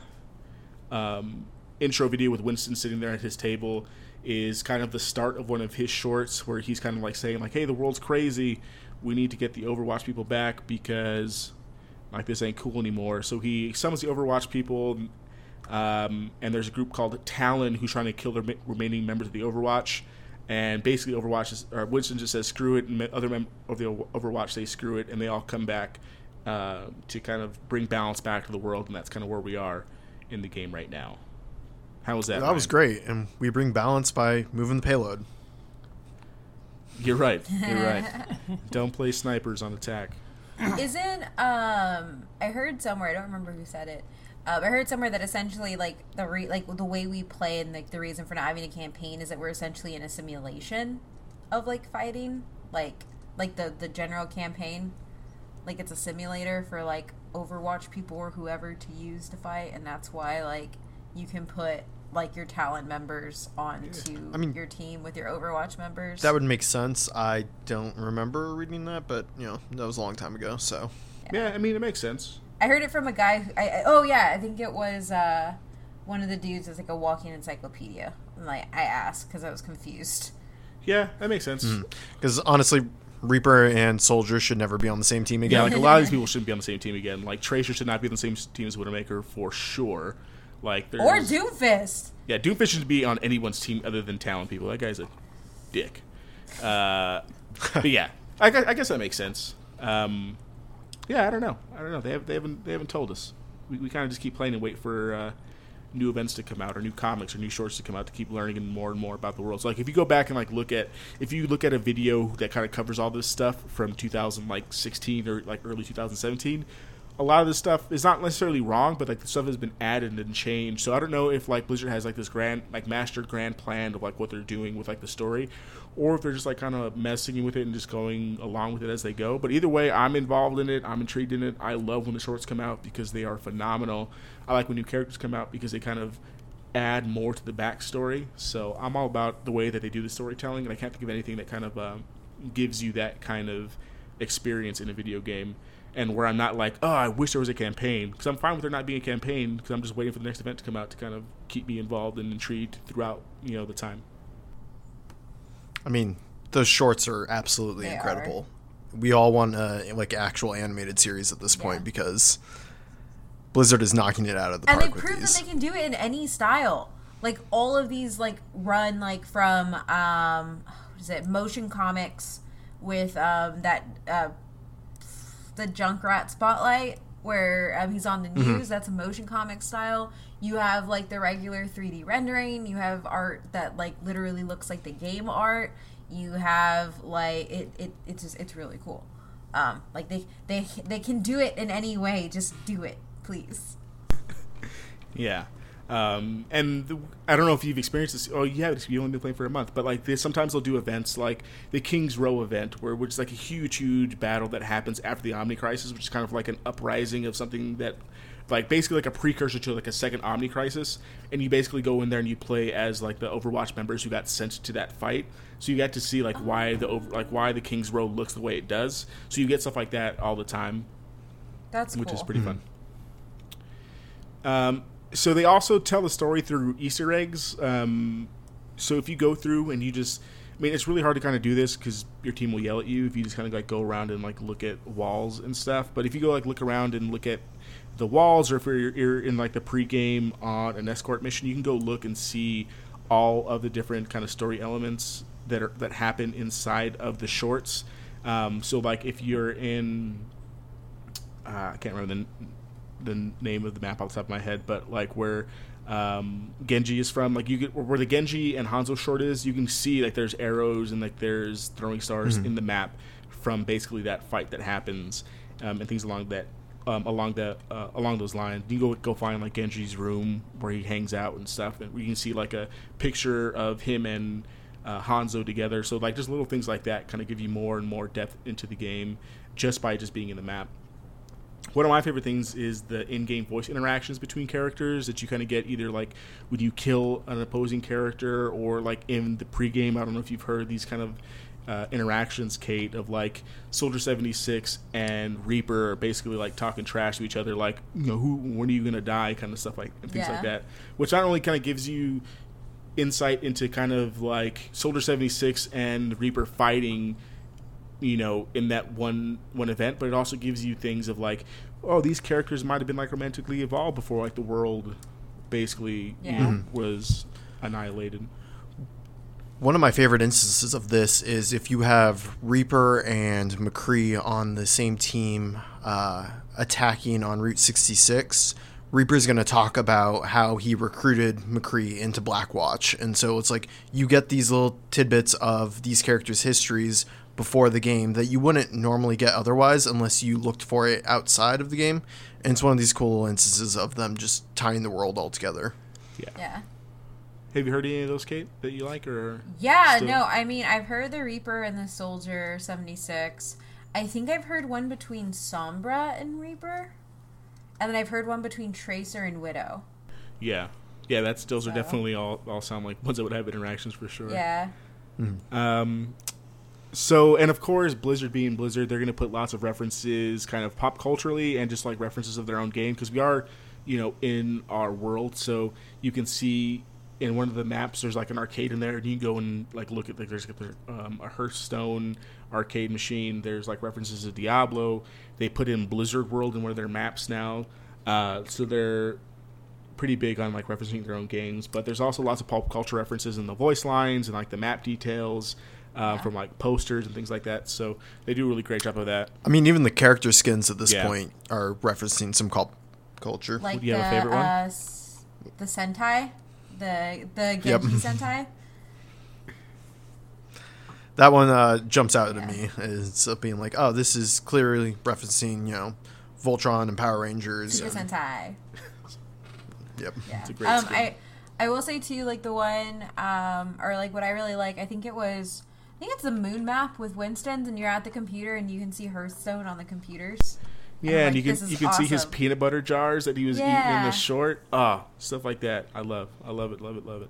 um, intro video with Winston sitting there at his table is kind of the start of one of his shorts where he's kind of like saying like hey the world's crazy. We need to get the overwatch people back because like this ain't cool anymore. So he summons the overwatch people um, and there's a group called talon who's trying to kill the remaining members of the overwatch. And basically overwatch is, or winston just says screw it and other members of the overwatch say screw it and they all come back uh, to kind of bring balance back to the world and that's kind of where we are in the game right now how was that That was great, and we bring balance by moving the payload. you're right you're right don't play snipers on attack Isn't um I heard somewhere I don't remember who said it. Um, I heard somewhere that essentially like the re- like the way we play and like the reason for not having a campaign is that we're essentially in a simulation of like fighting like like the the general campaign like it's a simulator for like Overwatch people or whoever to use to fight and that's why like you can put like your talent members onto I mean- your team with your Overwatch members. That would make sense. I don't remember reading that, but you know that was a long time ago. So Yeah, I mean it makes sense. I heard it from a guy. Who, I, I, oh yeah, I think it was uh, one of the dudes is like a walking encyclopedia. And like I asked because I was confused. Yeah, that makes sense. because honestly, Reaper and Soldier should never be on the same team Yeah, again. like a lot of these people shouldn't be on the same team again. Like Tracer should not be on the same team as Widowmaker for sure. Like there's, Or Doomfist. Yeah, Doomfist should be on anyone's team other than Talon people. That guy's a dick. Uh, but yeah, I, I guess that makes sense. Um, yeah, I don't know. I don't know. They have they haven't they haven't told us. We, we kind of just keep playing and wait for uh, new events to come out or new comics or new shorts to come out to keep learning and more and more about the world. So like if you go back and like look at if you look at a video that kind of covers all this stuff from 2016 or like early 2017 a lot of this stuff is not necessarily wrong, but like the stuff has been added and changed. So I don't know if like Blizzard has like this grand, like master grand plan of like what they're doing with like the story, or if they're just like kind of messing with it and just going along with it as they go. But either way, I'm involved in it. I'm intrigued in it. I love when the shorts come out because they are phenomenal. I like when new characters come out because they kind of add more to the backstory. So I'm all about the way that they do the storytelling, and I can't think of anything that kind of um, gives you that kind of experience in a video game and where I'm not like, oh, I wish there was a campaign because I'm fine with there not being a campaign because I'm just waiting for the next event to come out to kind of keep me involved and intrigued throughout you know the time. I mean, those shorts are absolutely They incredible. We all want a like actual animated series at this point because Blizzard is knocking it out of the box. and they park prove that they can do it in any style. Like all of these, like run like from um, what is it motion comics with um that uh, the Junkrat spotlight where um, he's on the Mm-hmm. news. That's a motion comic style. You have like the regular 3D rendering. You have art that like literally looks like the game art. You have like it. it it's just it's really cool. Um, like they they they can do it in any way. Just do it, please. Yeah. Um, and the, I don't know if you've experienced this. Oh, you have. You've only been playing for a month, but like, they, sometimes they'll do events like the King's Row event, where which is like a huge, huge battle that happens after the Omnic Crisis, which is kind of like an uprising of something that, like, basically like a precursor to like a second Omnic Crisis. And you basically go in there and you play as like the Overwatch members who got sent to that fight. So you get to see like why the over, like why the King's Row looks the way it does. So you get stuff like that all the time That's which cool. is pretty fun. Um, so they also tell the story through Easter eggs. Um, so if you go through and you just, I mean, it's really hard to kind of do this because your team will yell at you if you just kind of like go around and like look at walls and stuff. But if you go like look around and look at the walls, or if you're, you're in like the pregame on an escort mission, you can go look and see all of the different kind of story elements that are that happen inside of the shorts. Um, so like if you're in uh, I can't remember the, the name of the map off the top of my head, but like where um, Genji is from, like you get where the Genji and Hanzo short is, you can see like there's arrows and like there's throwing stars in the map from basically that fight that happens um, and things along that um, along that uh, along those lines. You go go find like Genji's room where he hangs out and stuff, and you can see like a picture of him and uh, Hanzo together. So like just little things like that kind of give you more and more depth into the game just by just being in the map. One of my favorite things is the in-game voice interactions between characters that you kind of get either like when you kill an opposing character or like in the pregame. I don't know if you've heard these kind of uh, interactions, Kate, of like Soldier seventy six and Reaper are basically like talking trash to each other, like you know who when are you gonna die, kind of stuff like and things Yeah. like that. Which not only kind of gives you insight into kind of like Soldier 76 and Reaper fighting you know in that one one event but it also gives you things of like oh these characters might have been like romantically evolved before like the world basically you Yeah. know, was annihilated One of my favorite instances of this is if you have Reaper and McCree on the same team uh, attacking on Route 66. Reaper's going to talk about how he recruited McCree into Blackwatch. And so it's like you get these little tidbits of these characters' histories before the game that you wouldn't normally get otherwise unless you looked for it outside of the game. And it's one of these cool instances of them just tying the world all together. yeah. Yeah. Have you heard any of those kate that you like or Yeah, still- no, I mean, I've heard the Reaper and the Soldier 76. I think I've heard one between Sombra and Reaper. And then I've heard one between Tracer and Widow. yeah Yeah, that's those are definitely all all sound like ones that would have interactions for sure. Yeah. Um, so and of course, Blizzard being Blizzard, they're going to put lots of references, kind of pop culturally, and just like references of their own game because we are, you know, in our world. So you can see in one of the maps, there's like an arcade in there, and you can go and like look at like there's um, a Hearthstone arcade machine. There's like references to Diablo. They put in Blizzard World in one of their maps now. Uh, so they're pretty big on like referencing their own games, but there's also lots of pop culture references in the voice lines and like the map details uh, from like posters and things like that. So they do a really great job of that. I mean, even the character skins at this Yeah. point are referencing some cul- culture. Like Do you the have a favorite one? uh, s- the Sentai, the the Genji Yep. Sentai. that one uh, jumps out Yeah. at me as being like, oh, this is clearly referencing, you know, Voltron and Power Rangers. Super and- Sentai. Yep. Yeah. It's a great um, skin. I I will say too, like the one, um, or like what I really like. I think it was. I think it's the moon map with Winston's, and you're at the computer, and you can see Hearthstone on the computers. Yeah, I'm and you can you can see his peanut butter jars that he was eating in the short. Ah, stuff like that. I love. I love it. Love it. Love it.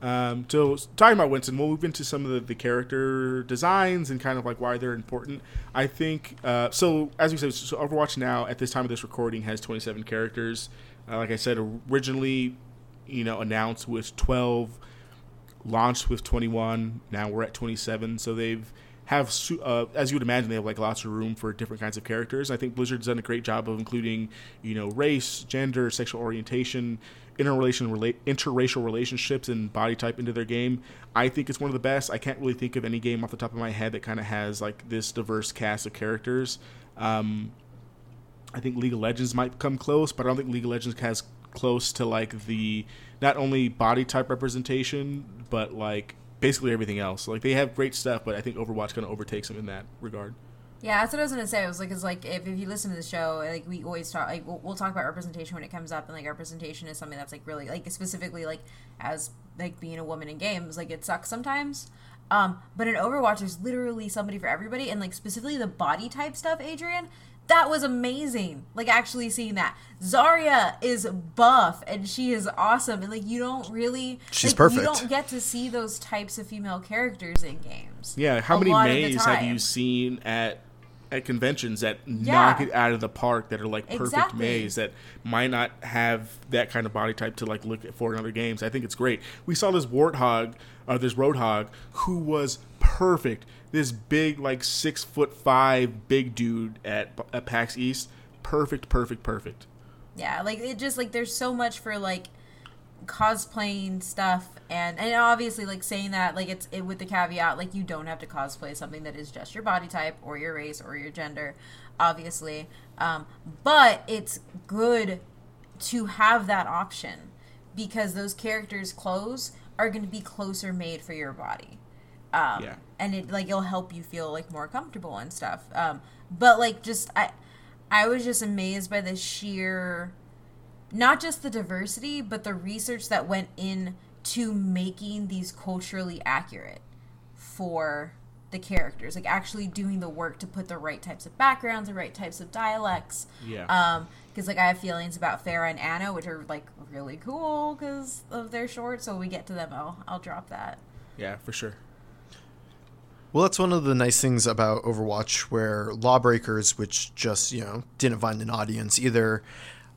Um, so talking about Winston, we'll move into some of the, the character designs and kind of like why they're important. I think uh, so. As we said, so Overwatch now at this time of this recording has 27 characters. Uh, like I said, originally, you know, announced with 12, launched with 21. Now we're at 27. So they've have uh, as you would imagine they have like lots of room for different kinds of characters. I think Blizzard's done a great job of including you know race, gender, sexual orientation, interrelation rela- interracial relationships, and body type into their game. I think it's one of the best. I can't really think of any game off the top of my head that kind of has like this diverse cast of characters. Um, I think League of Legends might come close, but I don't think League of Legends has close to like the not only body type representation, but like basically everything else. Like they have great stuff, but I think Overwatch kind of overtakes them in that regard. Yeah, that's what I was gonna say. I was like, it's like if, if you listen to the show, like we always talk, like we'll, we'll talk about representation when it comes up, and like representation is something that's like really like specifically like as like being a woman in games, like it sucks sometimes. Um, but in Overwatch, there's literally somebody for everybody, and like specifically the body type stuff, Adrian. That was amazing. Like actually seeing that Zarya is buff and she is awesome, and like you don't really She's like, perfect. You don't get to see those types of female characters in games. Yeah, how many lot of the Meis have you seen at at conventions that Yeah. knock it out of the park that are like perfect Exactly. Meis that might not have that kind of body type to like look for in other games? I think it's great. We saw this warthog or this roadhog who was perfect. This big like six foot five big dude at, at PAX East. Perfect, perfect, perfect. Yeah, like it just like there's so much for like cosplaying stuff and and obviously like saying that like it's it with the caveat like you don't have to cosplay something that is just your body type or your race or your gender obviously um but it's good to have that option because those characters clothes are going to be closer made for your body um, Yeah. and it like it'll help you feel like more comfortable and stuff. Um, but like just I, I was just amazed by the sheer, not just the diversity, but the research that went in to making these culturally accurate for the characters. Like actually doing the work to put the right types of backgrounds, the right types of dialects. Yeah. Um, because like I have feelings about Pharah and Ana, which are like really cool because of their short. So when we get to them, I'll I'll drop that. Yeah, for sure. Well, that's one of the nice things about Overwatch, where Lawbreakers, which just you know didn't find an audience either,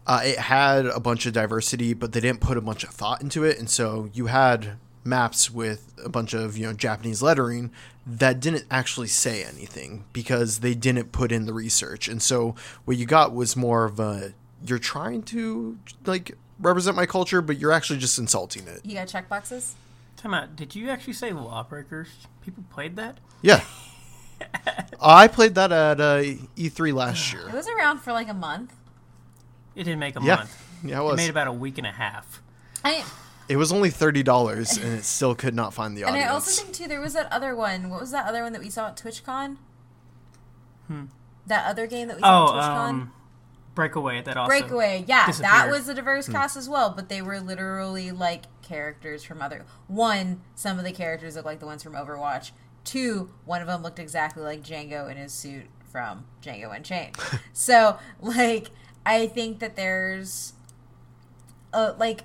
uh, it had a bunch of diversity, but they didn't put a bunch of thought into it, and so you had maps with a bunch of you know Japanese lettering that didn't actually say anything because they didn't put in the research, and so what you got was more of a you're trying to like represent my culture, but you're actually just insulting it. You got check boxes? Time out. Did you actually say Lawbreakers? People played that? Yeah. I played that at uh, E3 last year. It was around for like a month. It didn't make a Yeah, month. yeah, it It made about a week and a half. I It was only thirty dollars, and it still could not find the and. I also think too there was that other one. What was that other one that we saw at TwitchCon? That other game that we saw Oh, at TwitchCon. um, Breakaway. That also Breakaway, yeah, that was a diverse cast as well, but they were literally like characters from other. One, some of the characters look like the ones from Overwatch. Two, one of them looked exactly like Django in his suit from Django Unchained. so, like, I think that there's, uh, like,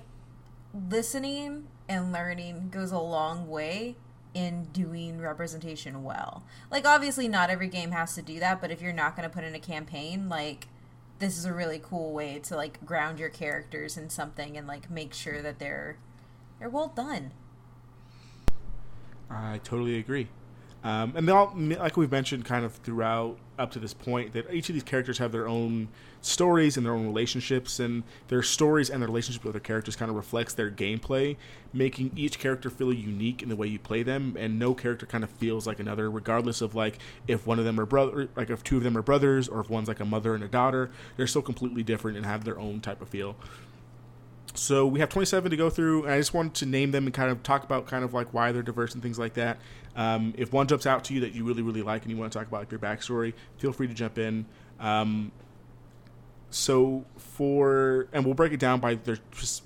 listening and learning goes a long way in doing representation well. Like obviously not every game has to do that, but if you're not going to put in a campaign, like this is a really cool way to like ground your characters in something and like make sure that they're they're well done. I totally agree. Um, and they all, like we've mentioned, kind of throughout up to this point, that each of these characters have their own stories and their own relationships, and their stories and their relationship with their characters kind of reflects their gameplay, making each character feel unique in the way you play them, and no character kind of feels like another, regardless of like if one of them are brother, like if two of them are brothers, or if one's like a mother and a daughter, they're still completely different and have their own type of feel. So we have 27 to go through, and I just wanted to name them and kind of talk about kind of like why they're diverse and things like that. Um, if one jumps out to you that you really, really like and you want to talk about like, their backstory, feel free to jump in. Um, so for and we'll break it down by their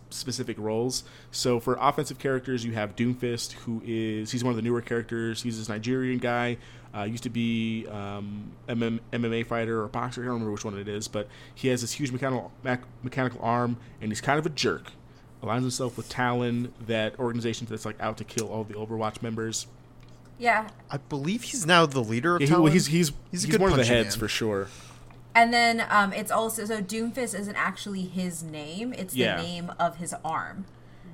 specific roles. So for offensive characters, you have Doomfist, who is he's one of the newer characters. He's this Nigerian guy. Uh, used to be um, MM, MMA fighter or boxer. I don't remember which one it is, but he has this huge mechanical mechanical arm, and he's kind of a jerk. Aligns himself with Talon, that organization that's like out to kill all the Overwatch members. Yeah, I believe he's now the leader of yeah, Talon. He, he's he's he's, he's one of the heads man. for sure. And then um, it's also so Doomfist isn't actually his name; it's the name of his arm.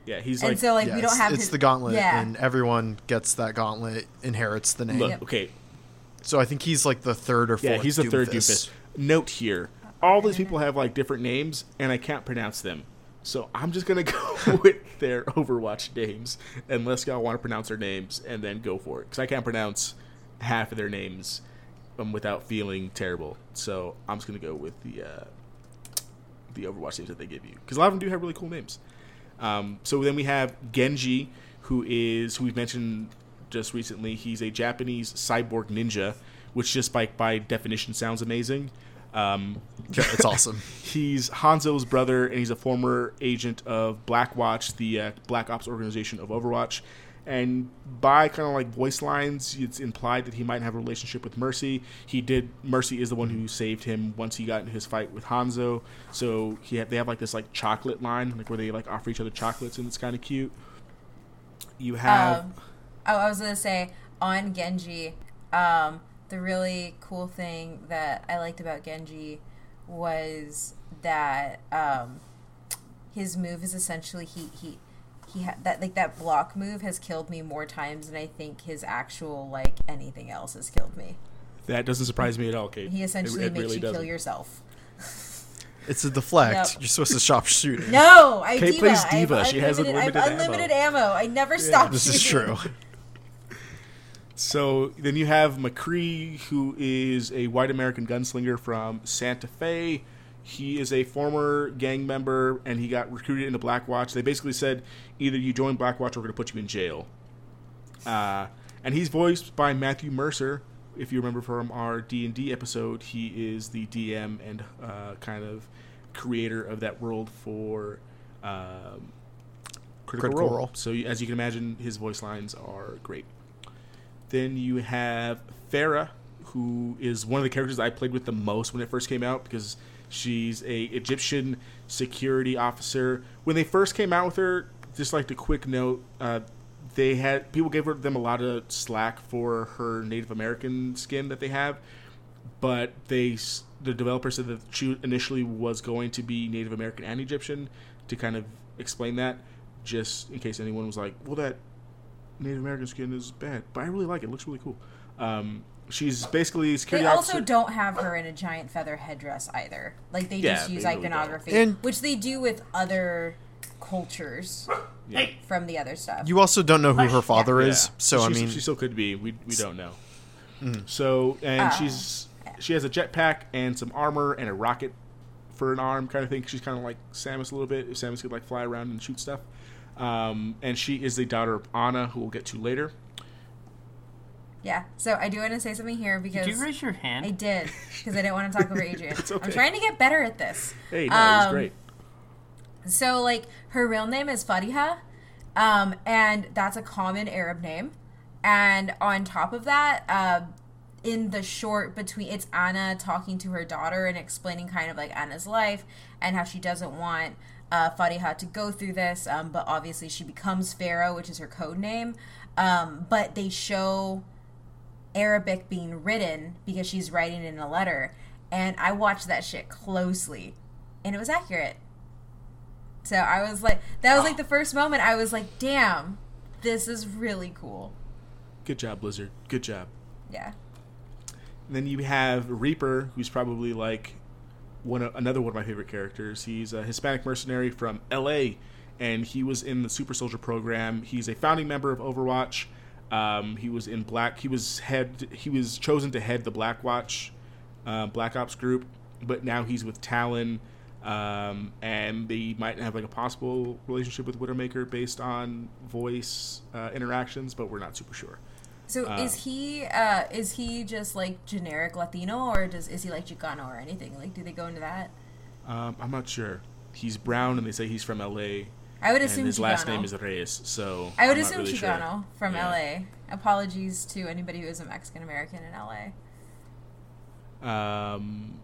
Yeah, he's And like so, like, Yeah, we don't have it's his, the gauntlet, Yeah, and everyone gets that gauntlet, inherits the name. look. Yep. Okay, So I think he's like the third or fourth. yeah, he's the third Doomfist. Doomfist. Note here, all these people have like different names, and I can't pronounce them. So I'm just gonna go with their Overwatch names, unless y'all want to pronounce their names, and then go for it. Because I can't pronounce half of their names um, without feeling terrible. So I'm just gonna go with the uh, the Overwatch names that they give you, because a lot of them do have really cool names. Um, so then we have Genji, who is who we've mentioned just recently. He's a Japanese cyborg ninja, which just by by definition sounds amazing. Um, it's awesome. he's Hanzo's brother, and he's a former agent of Blackwatch, the uh, Black Ops organization of Overwatch. And by kind of like voice lines, it's implied that he might have a relationship with Mercy. He did. Mercy is the one who saved him once he got in his fight with Hanzo. So he had, they have like this like chocolate line, like where they like offer each other chocolates, and it's kind of cute. You have Um, oh, I was gonna say on Genji, um, the really cool thing that I liked about Genji was that um, his move is essentially he he he ha- that like that block move has killed me more times than I think his actual like anything else has killed me. that doesn't surprise me at all, Kate. He essentially It- it makes really you kill doesn't. yourself. It's a deflect. Yep. You're supposed to stop shooting. No, I Kate D.Va. plays I have D.Va. She has unlimited- I have unlimited unlimited ammo. I never stop. This is true. So then you have McCree, who is a white American gunslinger from Santa Fe. He is a former gang member, and he got recruited into Blackwatch. They basically said either you join Blackwatch or we're going to put you in jail. Uh, and he's voiced by Matthew Mercer. If you remember from our D and D episode, he is the DM and uh, kind of creator of that world for um, Critical, Critical Role. Role. So as you can imagine, his voice lines are great. Then you have Pharah, who is one of the characters I played with the most when it first came out because she's a Egyptian security officer. When they first came out with her, just like a quick note, uh, they had people gave her, them a lot of slack for her Native American skin that they have, but they the developer said that she initially was going to be Native American and Egyptian to kind of explain that, just in case anyone was like, well that Native American skin is bad, but I really like it. It looks really cool. Um, she's basically security They also officer. don't have her in a giant feather headdress either. Like they Yeah, just use they really iconography. And- which they do with other cultures Yeah. from the other stuff. You also don't know who her father Yeah. is, so I mean, she still could be. We we don't know. So and Ah. she's she has a jetpack and some armor and a rocket for an arm kind of thing. She's kind of like Samus a little bit. If Samus could like fly around and shoot stuff. Um, and she is the daughter of Ana, who we'll get to later. Yeah. So I do want to say something here because Did you raise your hand? I did because I didn't want to talk over Adrian. It's okay. I'm trying to get better at this. Hey, no, it was Um, great. So like her real name is Fareeha, um, and that's a common Arab name. And on top of that, uh, in the short between it's Ana talking to her daughter and explaining kind of like Ana's life and how she doesn't want uh, Fareeha to go through this, um, but obviously she becomes Pharah, which is her code name. Um, but they show Arabic being written because she's writing in a letter, and I watched that shit closely, and it was accurate. So I was like, that was like the first moment I was like, damn, this is really cool. Good job, Blizzard. Good job. Yeah. And then you have Reaper, who's probably like one of, another one of my favorite characters. He's a Hispanic mercenary from L.A. and he was in the Super Soldier program. He's a founding member of Overwatch. Um, he was in Black. He was head. He was chosen to head the Black Watch, uh, Black Ops group, but now he's with Talon. Um, and they might have like a possible relationship with Widowmaker based on voice uh, interactions, but we're not super sure. So Uh, is he uh, is he just like generic Latino or does is he like Chicano or anything? Like, do they go into that? Um, I'm not sure. He's brown, and they say he's from L.A. I would and assume his Chicano. last name is Reyes. So I would I'm assume really Chicano sure. from Yeah. LA. Apologies to anybody who is a Mexican American in LA. Um,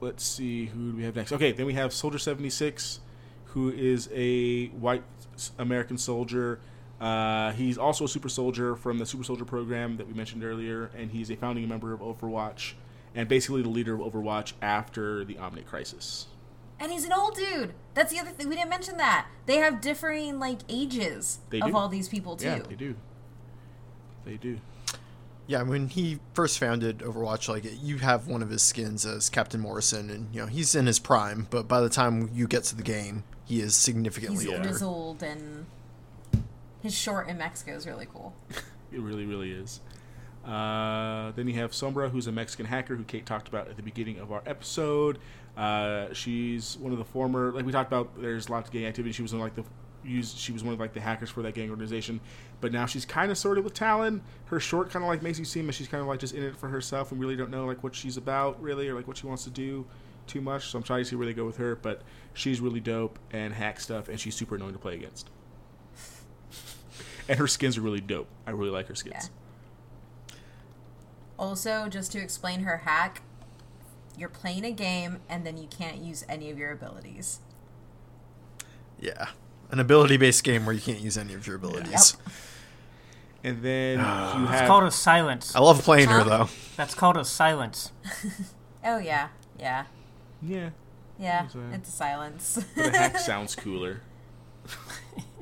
let's see who do we have next. Okay, then we have Soldier seventy six, who is a white American soldier. Uh, he's also a super soldier from the super soldier program that we mentioned earlier, and he's a founding member of Overwatch, and basically the leader of Overwatch after the Omnic Crisis. And he's an old dude. That's the other thing. We didn't mention that. They have differing like ages They of do. all these people too. Yeah, they do. They do. Yeah, when he first founded Overwatch, like you have one of his skins as Captain Morrison, and you know he's in his prime. But by the time you get to the game, he is significantly He's older. grizzled and his short in Mexico is really cool. It really, really is. Uh, then you have Sombra, who's a Mexican hacker who Kate talked about at the beginning of our episode. Uh, she's one of the former, like we talked about. There's lots of gang activity. She was one of like the used. She was one of like the hackers for that gang organization. But now she's kind of sorted with Talon. Her short kind of like makes you seem as she's kind of like just in it for herself and really don't know like what she's about really or like what she wants to do too much. So I'm trying to see where they go with her. But she's really dope and hack stuff, and she's super annoying to play against. and her skins are really dope. I really like her skins. Also, just to explain her hack, you're playing a game and then you can't use any of your abilities. Yeah, an ability-based game where you can't use any of your abilities. And then Ah. you It's called a silence. I love playing her though. That's called a silence. Oh yeah, yeah, yeah, yeah. That's right. It's a silence. but the hack sounds cooler.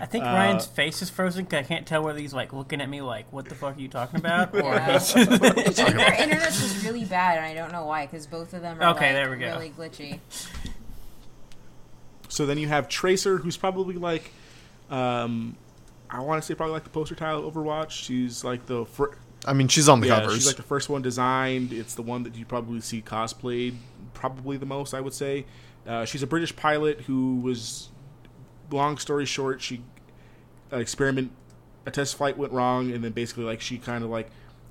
I think Uh, Ryan's face is frozen 'cause I can't tell whether he's like looking at me like, "What the fuck are you talking about?" Or Yeah. he's Their internet's just really bad, and I don't know why. Because both of them are Okay, like, there we go. really glitchy. So then you have Tracer, who's probably like, um, I want to say probably like the poster child of Overwatch. She's like the fir- I mean, she's on the yeah, covers. she's like the first one designed. It's the one that you probably see cosplayed probably the most. I would say. Uh, she's a British pilot who was. Long story short, she an experiment, a test flight went wrong, and then basically like she kind of like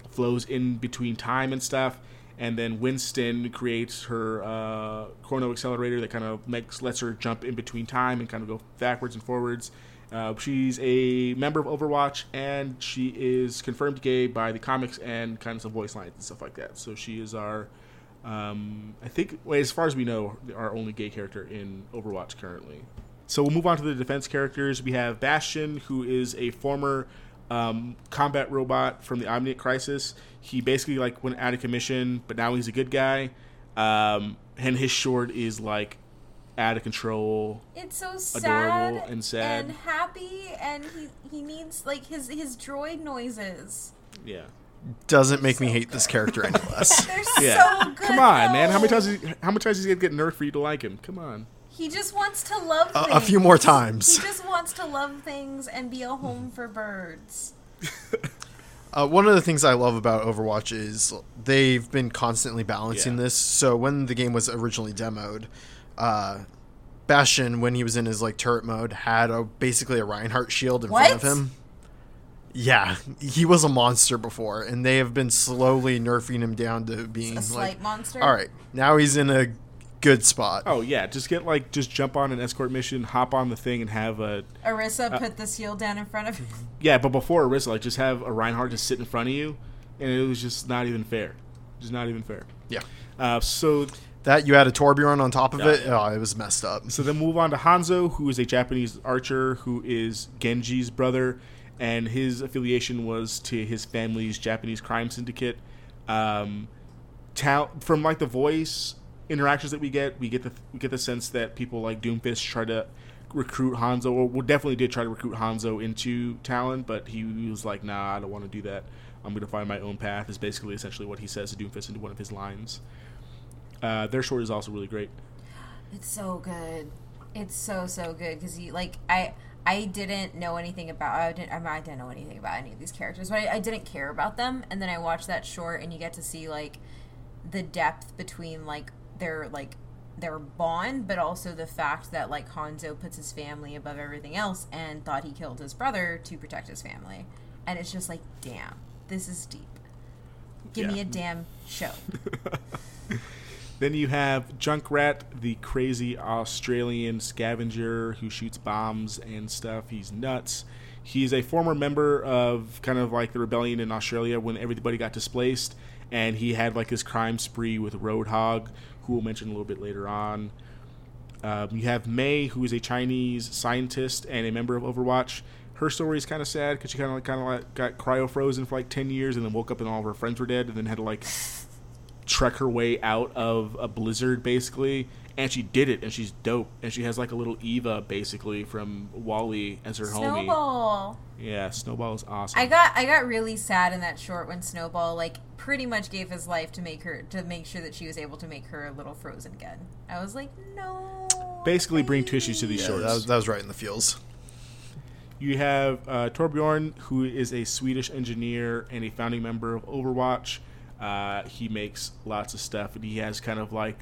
flows in between time and stuff. And then Winston creates her uh, chrono accelerator that kind of makes lets her jump in between time and kind of go backwards and forwards. Uh, she's a member of Overwatch, and she is confirmed gay by the comics and kind of some voice lines and stuff like that. So she is our, um, I think, well, as far as we know, our only gay character in Overwatch currently. So we'll move on to the defense characters. We have Bastion, who is a former um, combat robot from the Omnic Crisis. He basically like went out of commission, but now he's a good guy. Um, and his short is like out of control. It's so sad Adorable and sad. and happy, and he he needs like his his droid noises. Yeah. Doesn't make me hate this character any less. They're Yeah. so good. Come on, man. How many times? Is he, how many times is he gonna get nerfed for you to like him? Come on. He just wants to love A- things. a few more times. He just wants to love things and be a home for birds. Uh, one of the things I love about Overwatch is they've been constantly balancing Yeah. this. So when the game was originally demoed, uh, Bastion, when he was in his like turret mode, had a basically a Reinhardt shield in front of him. Yeah, he was a monster before, and they have been slowly nerfing him down to being A like, slight monster. all right, now he's in a good spot. Oh yeah, just get like just jump on an escort mission, hop on the thing, and have a Orisa put the shield down in front of him. yeah. But before Orisa, like just have a Reinhardt just sit in front of you, and it was just not even fair. Just not even fair. Yeah. Uh, so That you added Torbjorn on top of Yeah. it. Oh, it was messed up. So then move on to Hanzo, who is a Japanese archer who is Genji's brother, and his affiliation was to his family's Japanese crime syndicate. Um, tal- from like the voice interactions that we get, we get the we get the sense that people like Doomfist try to recruit Hanzo, or well, definitely did try to recruit Hanzo into Talon, but he was like, "Nah, I don't want to do that. I'm going to find my own path." Is basically essentially what he says to Doomfist into one of his lines. Uh, their short is also really great. It's so good. It's so so good because you like I I didn't know anything about I didn't I, mean, I didn't know anything about any of these characters, but I, I didn't care about them. And then I watched that short, and you get to see like the depth between like their like their bond, but also the fact that like Hanzo puts his family above everything else and thought he killed his brother to protect his family. And it's just like, damn, this is deep. Give me a damn show. Then you have Junkrat, the crazy Australian scavenger who shoots bombs and stuff. He's nuts. He's a former member of kind of like the rebellion in Australia when everybody got displaced, and he had like his crime spree with Roadhog, who we'll mention a little bit later on. Um, you have Mei, who is a Chinese scientist and a member of Overwatch. Her story is kind of sad because she kind of kind of like got cryo frozen for like ten years and then woke up and all of her friends were dead and then had to like trek her way out of a blizzard basically and she did it and she's dope and she has like a little EVE basically from WALL-E as her homie Snowball. yeah snowball is awesome I got I got really sad in that short when Snowball like pretty much gave his life to make her to make sure that she was able to make her a little frozen gun. I was like, no. basically bring tissues to these Yeah, shorts that was, that was right in the feels. you have uh, torbjorn who is a swedish engineer and a founding member of overwatch uh, he makes lots of stuff and he has kind of like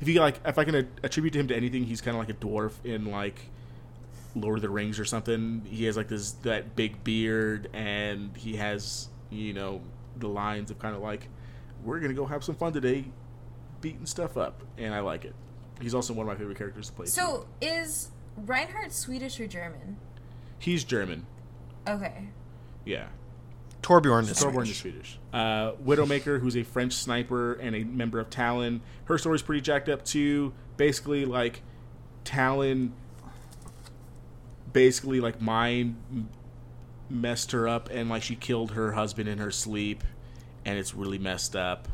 if you like if i can a- attribute to him to anything he's kind of like a dwarf in like Lord of the Rings or something. He has like this that big beard, and he has you know the lines of kind of like, "We're gonna go have some fun today, beating stuff up," and I like it. He's also one of my favorite characters to play. too. So is Reinhardt Swedish or German? he's German, Okay. yeah. Torbjorn is Thorborn Swedish. is Swedish. Uh, Widowmaker, who's a French sniper and a member of Talon. Her story's pretty jacked up too. Basically, like Talon, basically like mind messed her up, and like she killed her husband in her sleep, and it's really messed up,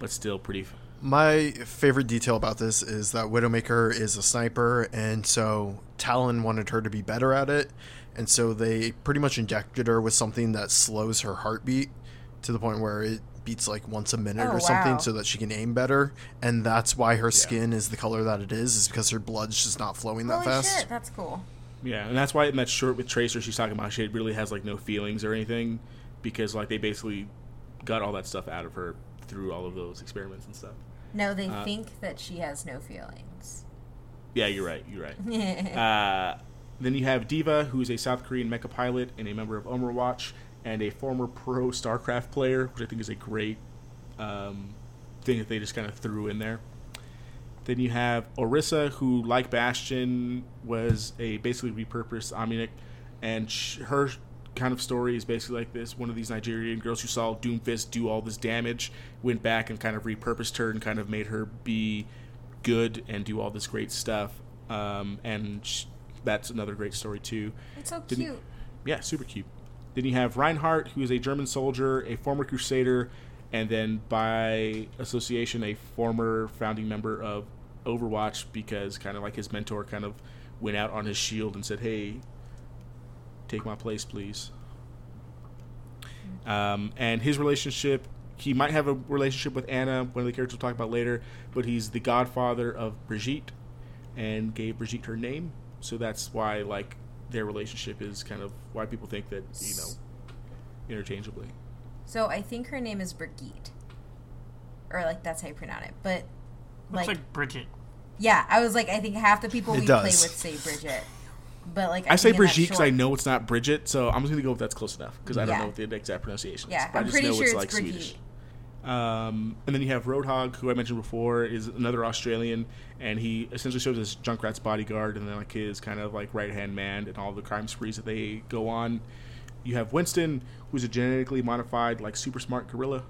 but still pretty. f- My favorite detail about this is that Widowmaker is a sniper, and so Talon wanted her to be better at it, and so they pretty much injected her with something that slows her heartbeat to the point where it beats like once a minute Oh, or something, wow. so that she can aim better, and that's why her skin is the color that it is, is because her blood's just not flowing that Holy fast. shit, that's cool. Yeah, and that's why in that short with Tracer, she's talking about she really has like no feelings or anything, because like they basically got all that stuff out of her through all of those experiments and stuff. No, they Uh, think that she has no feelings. Yeah, you're right. You're right. uh, then you have D.Va, who's a South Korean mecha pilot and a member of Overwatch, and a former pro StarCraft player, which I think is a great um, thing that they just kind of threw in there. Then you have Orisa, who, like Bastion, was a basically repurposed Omnic, and sh- her kind of story is basically like this: one of these Nigerian girls who saw Doomfist do all this damage, went back and kind of repurposed her and kind of made her be good and do all this great stuff. Um, and that's another great story too. It's so Didn't- cute. Yeah, super cute. Then you have Reinhardt, who is a German soldier, a former Crusader, and then by association, a former founding member of Overwatch because kind of like his mentor kind of went out on his shield and said, hey, take my place, please. Um, and his relationship, he might have a relationship with Ana, one of the characters we'll talk about later, but he's the godfather of Brigitte and gave Brigitte her name. So that's why, like, their relationship is kind of why people think that, you know, interchangeably. So I think her name is Brigitte. Or like that's how you pronounce it. But Looks like, like Bridget. yeah, I was like I think half the people It we play with say Bridget. But like I say think Brigitte because I know it's not Bridget, so I'm just gonna go with that's close enough because I don't know what the exact pronunciation is. Yeah, but I I'm just pretty know sure it's it's like Brigitte. Swedish. Um, and then you have Roadhog, who I mentioned before, is another Australian, and he essentially serves as Junkrat's bodyguard and then like his kind of like right hand man and all the crime sprees that they go on. You have Winston, who's a genetically modified like super smart gorilla.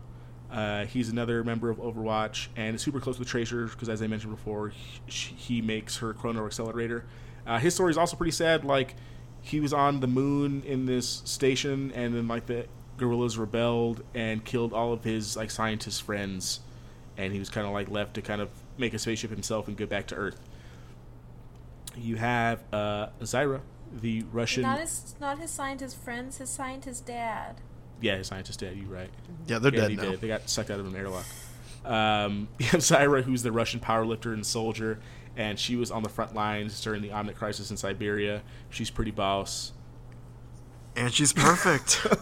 Uh, he's another member of Overwatch and is super close with Tracer because, as I mentioned before, he, he makes her chrono accelerator. Uh, his story is also pretty sad. Like, he was on the moon in this station, and then like the gorillas rebelled and killed all of his like scientist friends, and he was kind of like left to kind of make a spaceship himself and go back to Earth. You have uh, Zarya, the Russian. Not his, not his scientist friends, his scientist dad. Yeah, his scientist dad. You right? Yeah, they're yeah, dead they now. did. They got sucked out of an airlock. Um, you have Zarya, who's the Russian powerlifter and soldier, and she was on the front lines during the Omnic crisis in Siberia. She's pretty boss. And she's perfect.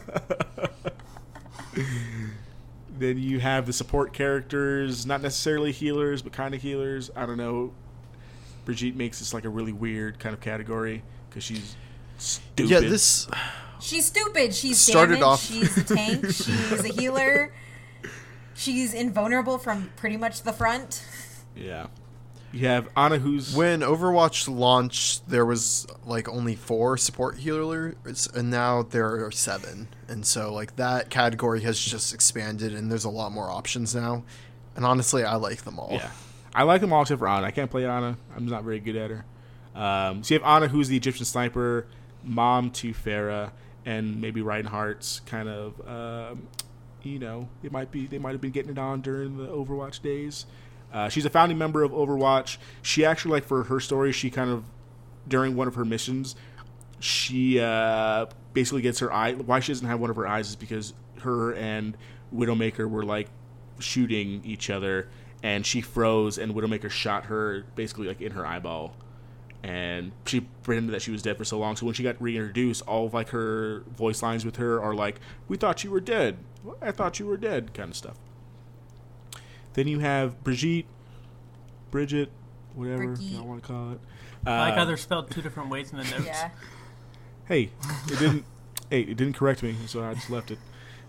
Then you have the support characters, not necessarily healers, but kind of healers. I don't know. Brigitte makes this like a really weird kind of category because she's stupid. yeah, this She's stupid. She's Started damaged. off- She's a tank. She's a healer. She's invulnerable from pretty much the front. Yeah. You have who's when Overwatch launched, there was like only four support healers, and now there are seven. And so like that category has just expanded, and there's a lot more options now. And honestly, I like them all. Yeah. I like them all except for Ana. I can't play Ana. I'm not very good at her. Um, so you have Ana, who's the Egyptian sniper, mom to Pharah, and maybe Reinhardt's kind of, um, you know, it might be they might have been getting it on during the Overwatch days. Uh, she's a founding member of Overwatch. She actually, like for her story, she kind of during one of her missions, she uh, basically gets her eye. Why she doesn't have one of her eyes is because her and Widowmaker were like shooting each other, and she froze, and Widowmaker shot her basically like in her eyeball, and she pretended that she was dead for so long. So when she got reintroduced, all of like her voice lines with her are like, "We thought you were dead. I thought you were dead," kind of stuff. Then you have Brigitte, Bridget, whatever Brigitte. y'all want to call it. I like Uh, how they're spelled two different ways in the notes. Yeah. hey, it didn't. hey, it didn't correct me, so I just left it.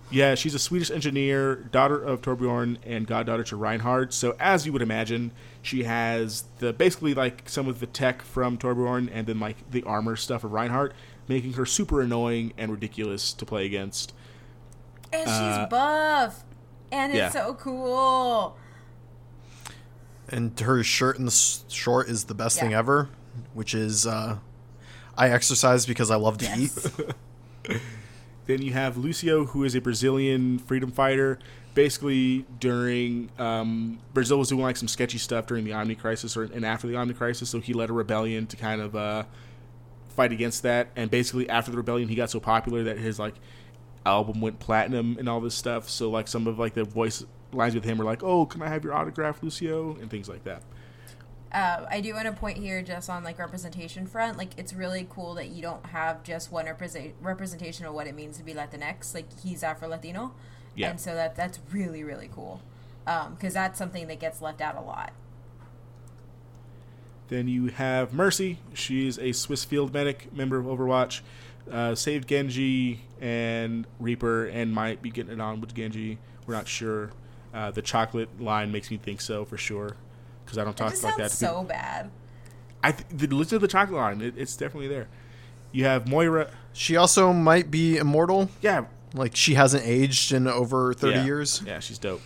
Yeah, she's a Swedish engineer, daughter of Torbjorn and goddaughter to Reinhardt. So, as you would imagine, she has the basically like some of the tech from Torbjorn and then like the armor stuff of Reinhardt, making her super annoying and ridiculous to play against. And Uh, she's buff. And it's yeah. so cool. And her shirt in the short is the best thing ever, which is uh, I exercise because I love to Yes. eat. Then you have Lucio, who is a Brazilian freedom fighter. Basically, during um, Brazil was doing like some sketchy stuff during the Omnic Crisis, or and after the Omnic Crisis, so he led a rebellion to kind of uh, fight against that. And basically, after the rebellion, he got so popular that his like album went platinum and all this stuff. So like some of like the voice lines with him were like, "Oh, can I have your autograph, Lucio?" and things like that. Uh, I do want to point here just on like representation front. Like it's really cool that you don't have just one represent- representation of what it means to be Latinx. Like he's Afro Latino, Yeah. and so that that's really really cool. Because that's something that gets left out a lot. Then you have Mercy. She's a Swiss field medic, member of Overwatch. Uh, saved Genji and Reaper, and might be getting it on with Genji. We're not sure. Uh, the chocolate line makes me think so for sure, because I don't That talk just like that. to so people. bad. I th- the, listen to the chocolate line; it, it's definitely there. You have Moira. She also might be immortal. Yeah, Like she hasn't aged in over thirty yeah. years. Yeah, she's dope.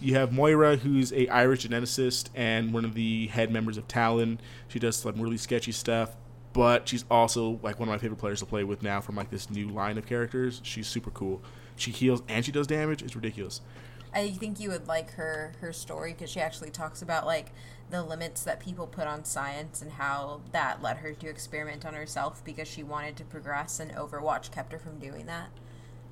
You have Moira, who's a Irish geneticist and one of the head members of Talon. She does some really sketchy stuff, but she's also like one of my favorite players to play with now from like this new line of characters. She's super cool. She heals and she does damage. It's ridiculous. I think you would like her her story because she actually talks about like the limits that people put on science and how that led her to experiment on herself because she wanted to progress and Overwatch kept her from doing that.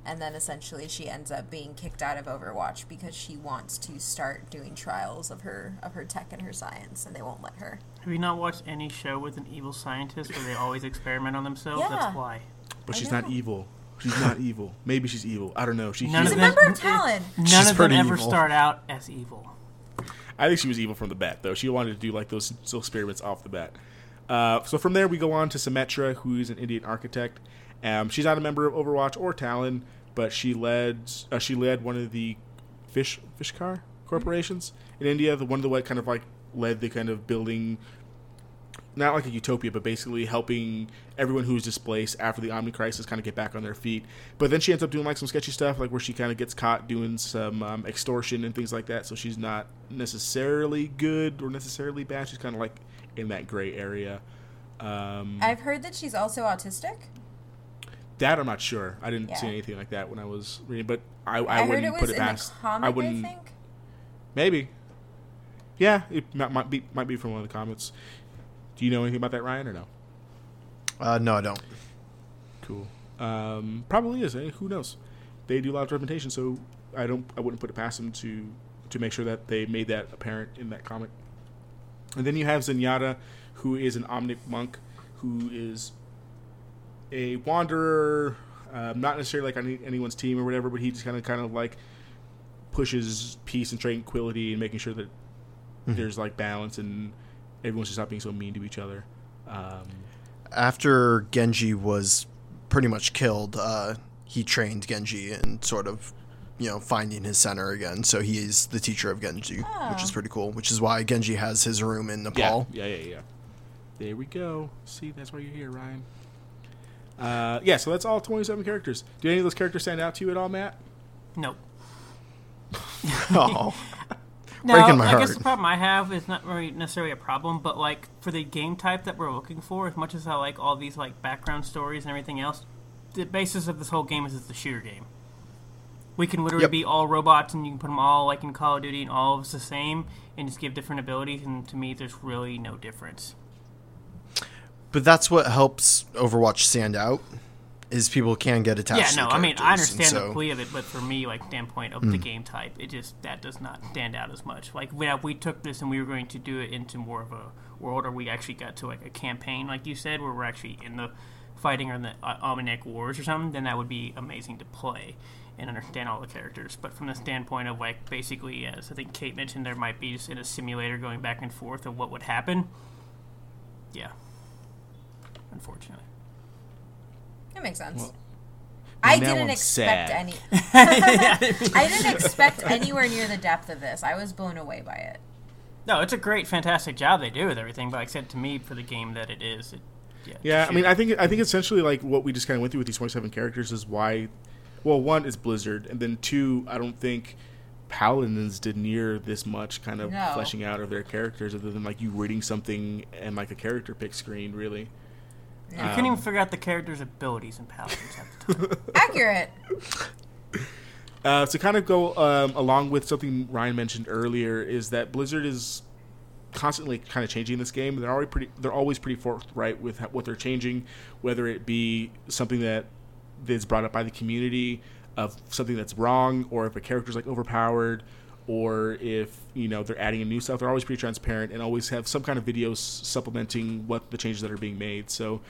And then essentially she ends up being kicked out of Overwatch because she wants to start doing trials of her of her tech and her science and they won't let her. Have you not watched any show with an evil scientist where they always experiment on themselves? Yeah. That's why. But I she's not evil. She's not evil. Maybe she's evil. I don't know. She None She's a them- member of Talon. None She's of them ever evil. start out as evil. I think she was evil from the bat, though. She wanted to do like those, those experiments off the bat. Uh, so from there, we go on to Symmetra, who is an Indian architect. Um, she's not a member of Overwatch or Talon, but she led uh, she led one of the fish Vishkar corporations in India. The one of the what kind of like led the kind of building not like a utopia, but basically helping everyone who's displaced after the Omnic crisis kind of get back on their feet. But then she ends up doing like some sketchy stuff, like where she kind of gets caught doing some um, extortion and things like that. So she's not necessarily good or necessarily bad. She's kind of like in that gray area. Um, I've heard that she's also autistic. that I'm not sure. I didn't see anything like that when I was reading, but I, I, I, wouldn't it was put it past. comic. I I, wouldn't. think. Maybe. Yeah, it might, might be might be from one of the comments. Do you know anything about that, Ryan, or no? Uh, no, I don't. Cool. Um, probably is. Eh? Who knows? They do a lot of representation, so I don't. I wouldn't put it past them to to make sure that they made that apparent in that comic. And then you have Zenyatta, who is an Omnic monk, who is a wanderer, um, not necessarily like on anyone's team or whatever, but he just kind of kind of like pushes peace and tranquility and making sure that there's like balance and everyone should stop being so mean to each other. Um, After Genji was pretty much killed, uh, he trained Genji in sort of, you know, finding his center again. So he is the teacher of Genji, which is Oh. pretty cool. Which is why Genji has his room in Nepal. Yeah, yeah, yeah, yeah. There we go. See, that's why you're here, Ryan. Uh, yeah, so that's all 27 characters. Do any of those characters stand out to you at all, Matt? Nope. oh, No, Breaking my I guess the problem I have is not really necessarily a problem, but like for the game type that we're looking for, as much as I like all these like background stories and everything else, the basis of this whole game is it's a shooter game. We can literally Yep. be all robots, and you can put them all like in Call of Duty, and all of us the same, and just give different abilities. And to me, there's really no difference. but that's what helps Overwatch stand out. Is people can get attached. yeah, no, I mean I understand so- the plea of it, but for me, like standpoint of the game type, it just that does not stand out as much. Like when we took this and we were going to do it into more of a world, or we actually got to like a campaign, like you said, where we're actually in the fighting or in the uh, Omnic Wars or something, then that would be amazing to play and understand all the characters. But from the standpoint of like basically, as I think Kate mentioned, there might be just in a simulator going back and forth of what would happen. Yeah, unfortunately. That makes sense. Well, I didn't I'm expect sad. any. I didn't expect anywhere near the depth of this. I was blown away by it. No, it's a great, fantastic job they do with everything. But except to me, for the game that it is, it, yeah. Yeah, I mean, I think I think essentially like what we just kind of went through with these 27 characters is why. Well, one is Blizzard, and then two, I don't think Paladins did near this much kind of No. fleshing out of their characters, other than like you reading something and like a character pick screen, really. I couldn't even figure out the character's abilities and Paladins at the time. Accurate. Uh, to kind of go um, along with something Ryan mentioned earlier is that Blizzard is constantly kind of changing this game. They're already pretty. They're always pretty forthright with what they're changing, whether it be something that is brought up by the community of something that's wrong, or if a character's like overpowered, or if you know they're adding in new stuff. They're always pretty transparent and always have some kind of videos supplementing what the changes that are being made. So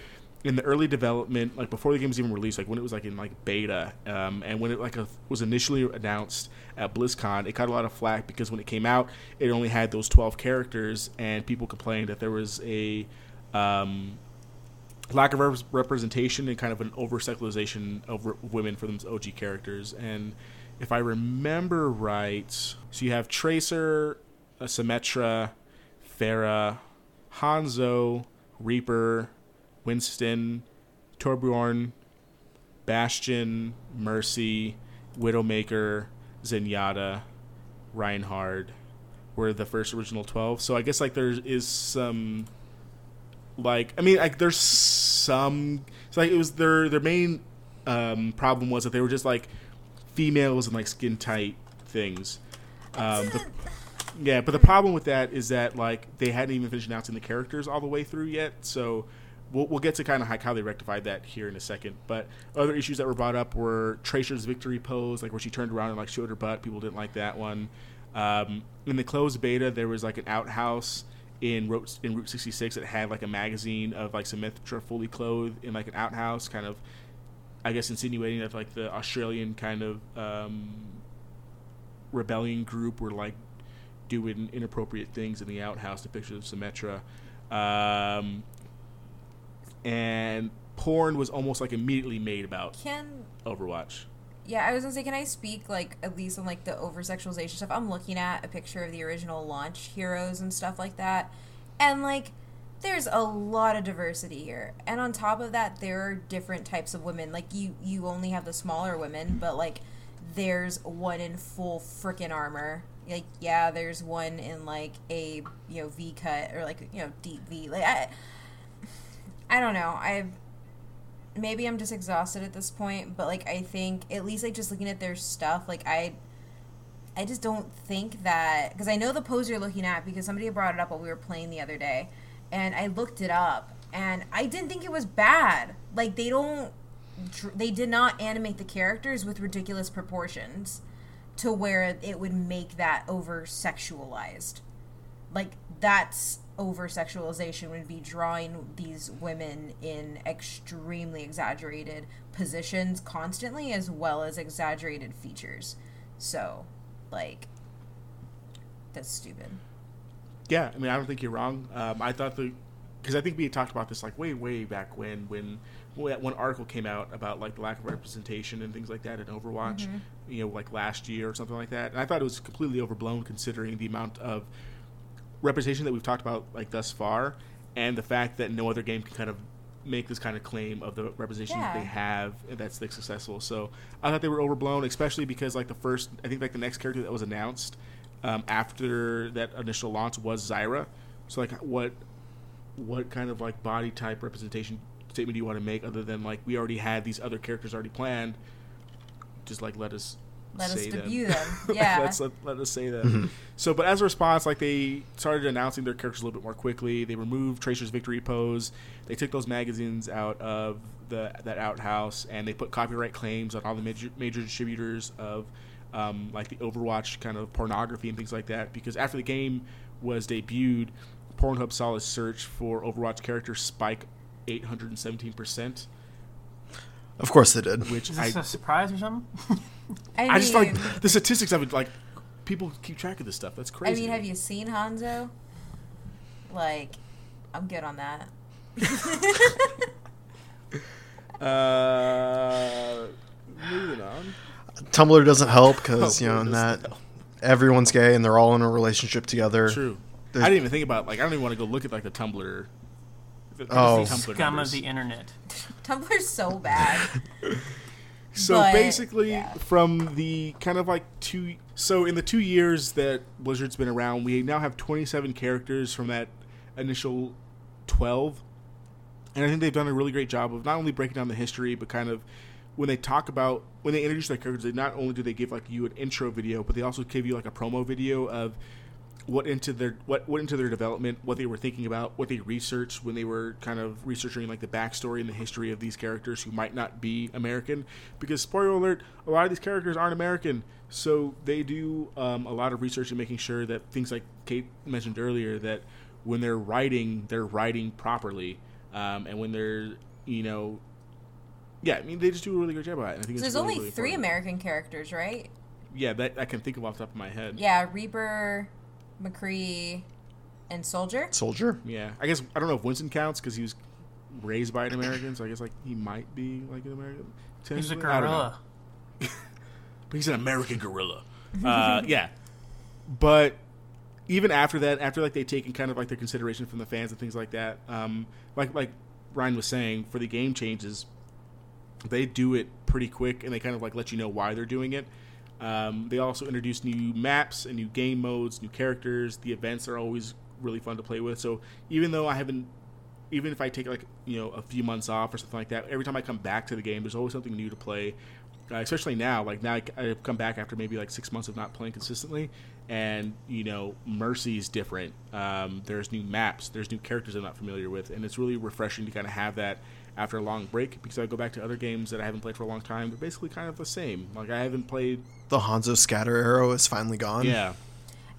in the early development, like before the game was even released, like when it was like in like beta, um, and when it like a, was initially announced at BlizzCon, it got a lot of flack because when it came out, it only had those twelve characters, and people complained that there was a um, lack of rep- representation and kind of an over sexualization of r- women for those OG characters. And if I remember right, so you have Tracer, uh, Symmetra, Pharah, Hanzo, Reaper, Winston, Torbjorn, Bastion, Mercy, Widowmaker, Zenyatta, Reinhardt were the first original 12. So I guess like there is some like I mean like there's some like it was their their main um, problem was that they were just like females and like skin tight things. Um, the, yeah, but the problem with that is that like they hadn't even finished announcing the characters all the way through yet. So we'll, we'll get to kind of like how they rectified that here in a second. But other issues that were brought up were Tracer's victory pose, like where she turned around and like showed her butt. People didn't like that one. Um, in the closed beta, there was like an outhouse in Route in Route 66 that had like a magazine of like Symmetra fully clothed in like an outhouse, kind of, I guess, insinuating that like the Australian kind of um, rebellion group were like doing inappropriate things in the outhouse the pictures of Symmetra. Um, and porn was almost like immediately made about Can Overwatch. yeah, I was gonna say, can I speak like at least on like the over sexualization stuff? I'm looking at a picture of the original launch heroes and stuff like that, and like there's a lot of diversity here. And on top of that there are different types of women. Like you you only have the smaller women but like there's one in full freaking armor. Like yeah there's one in like a you know v cut or like you know deep v. Like i i don't know. I maybe i'm just exhausted at this point but like i think at least like just looking at their stuff like i i just don't think that because i know the pose you're looking at because somebody brought it up while we were playing the other day and i looked it up and i didn't think it was bad. Like they don't they did not animate the characters with ridiculous proportions to where it would make that over sexualized like that's over sexualization would be drawing these women in extremely exaggerated positions constantly as well as exaggerated features. So like that's stupid Yeah, I mean, I don't think you're wrong. Um, I thought the because I think we had talked about this like way, way back when when when one article came out about like the lack of representation and things like that in Overwatch, you know, like last year or something like that. And I thought it was completely overblown considering the amount of representation that we've talked about like thus far, and the fact that no other game can kind of make this kind of claim of the representation that they have and that's like successful. So I thought they were overblown, especially because like the first, I think like the next character that was announced um, after that initial launch was Zarya. So like what what kind of like body type representation statement do you want to make other than like we already had these other characters already planned? Just like let us Let us say them. debut them. Yeah. Let's let, let us say that. So, but as a response, like they started announcing their characters a little bit more quickly. They removed Tracer's victory pose. They took those magazines out of the that outhouse, and they put copyright claims on all the major, major distributors of um, like the Overwatch kind of pornography and things like that. Because after the game was debuted, Pornhub saw a search for Overwatch characters spike 817 percent, Of course they did. which Is I this a surprise or something? I, I just like the statistics of it, like people keep track of this stuff. That's crazy. I mean, have you seen Hanzo? Like, I'm good on that. Uh, moving on. Tumblr doesn't help because oh, you know in doesn't that help. everyone's gay and they're all in a relationship together. True. I didn't even think about like I don't even want to go look at like the Tumblr. the- the Oh. Tumblr Scum numbers. of the internet. Tumblr's so bad. So But, basically, yeah. from the kind of like two, so in the two years that Blizzard's been around, we now have 27 characters from that initial 12, and I think they've done a really great job of not only breaking down the history, but kind of when they talk about when they introduce their characters, they not only do they give like you an intro video, but they also give you like a promo video of what into their what went into their development, what they were thinking about, what they researched when they were kind of researching like the backstory and the history of these characters who might not be American. Because spoiler alert, a lot of these characters aren't American, so they do um, a lot of research and making sure that things like Kate mentioned earlier that when they're writing, they're writing properly, um, and when they're you know. Yeah, I mean they just do a really good job at it. and I think So it's there's really, only really three. American characters, right? Yeah, that I can think of off the top of my head. Yeah, Reaper, McCree, and Soldier. Soldier. Yeah, I guess I don't know if Winston counts because he was raised by an American, so I guess like he might be like an American. He's a technically. I don't know. gorilla. but he's an American gorilla. Uh, yeah, but even after that, after like they taken kind of like their consideration from the fans and things like that, um, like like Ryan was saying, for the game changes, they do it pretty quick and they kind of like let you know why they're doing it. Um, they also introduce new maps and new game modes, new characters. The events are always really fun to play with. So even though I haven't, even if I take like you know a few months off or something like that, every time I come back to the game, there's always something new to play. Uh, especially now, like now I- I've come back after maybe like six months of not playing consistently, and you know Mercy is different. Um, there's new maps, there's new characters I'm not familiar with, and it's really refreshing to kind of have that after a long break because I go back to other games that I haven't played for a long time. They're basically kind of the same. Like I haven't played. The Hanzo scatter arrow is finally gone. Yeah,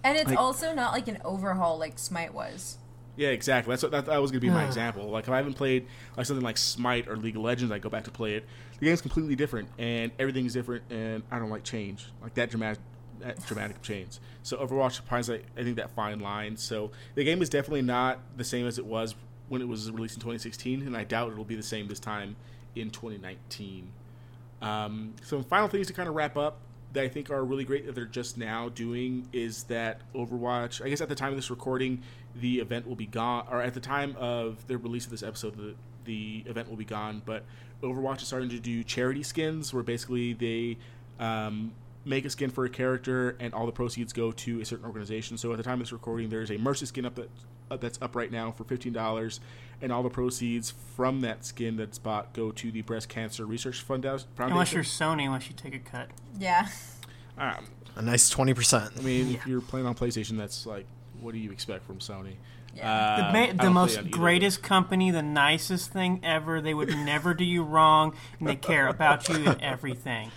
And it's Like- also not like an overhaul like Smite was. Yeah, exactly. That's what that, that was going to be my example. Like if I haven't played like something like Smite or League of Legends, I go back to play it. The game's completely different, and everything's different, and I don't like change, like that dramatic, that dramatic change. So Overwatch finds I, I think that fine line. So the game is definitely not the same as it was when it was released in 2016, and I doubt it'll be the same this time in 2019. Um, some final things to kind of wrap up that I think are really great that they're just now doing is that Overwatch. I guess at the time of this recording, the event will be gone, or at the time of the release of this episode, the the event will be gone. But Overwatch is starting to do charity skins, where basically they um, make a skin for a character, and all the proceeds go to a certain organization. So at the time of this recording, there's a Mercy skin up that uh, that's up right now for fifteen dollars, and all the proceeds from that skin that's bought go to the Breast Cancer Research Fund- Foundation. Unless you're Sony, unless you take a cut. Yeah. Um, A nice twenty percent. I mean, Yeah. if you're playing on PlayStation, that's like, what do you expect from Sony? Yeah. Uh, The, ma- the most greatest company, the nicest thing ever. They would never do you wrong, and they care about you and everything.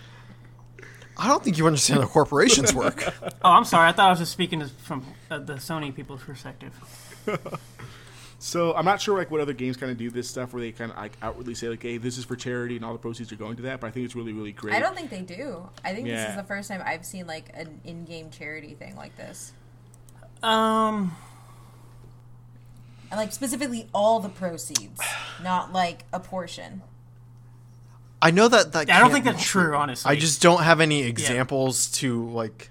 I don't think you understand how corporations work. Oh, I'm sorry. I thought I was just speaking as- from uh, the Sony people's perspective. So I'm not sure like what other games kind of do this stuff where they kind of like outwardly say like, "Hey, this is for charity," and all the proceeds are going to that. But I think it's really, really great. I don't think they do. I think this is the first time I've seen like an in-game charity thing like this, Um, and like specifically all the proceeds, not like a portion. I know that that I don't can't think that's true. Honestly, I just don't have any examples to like.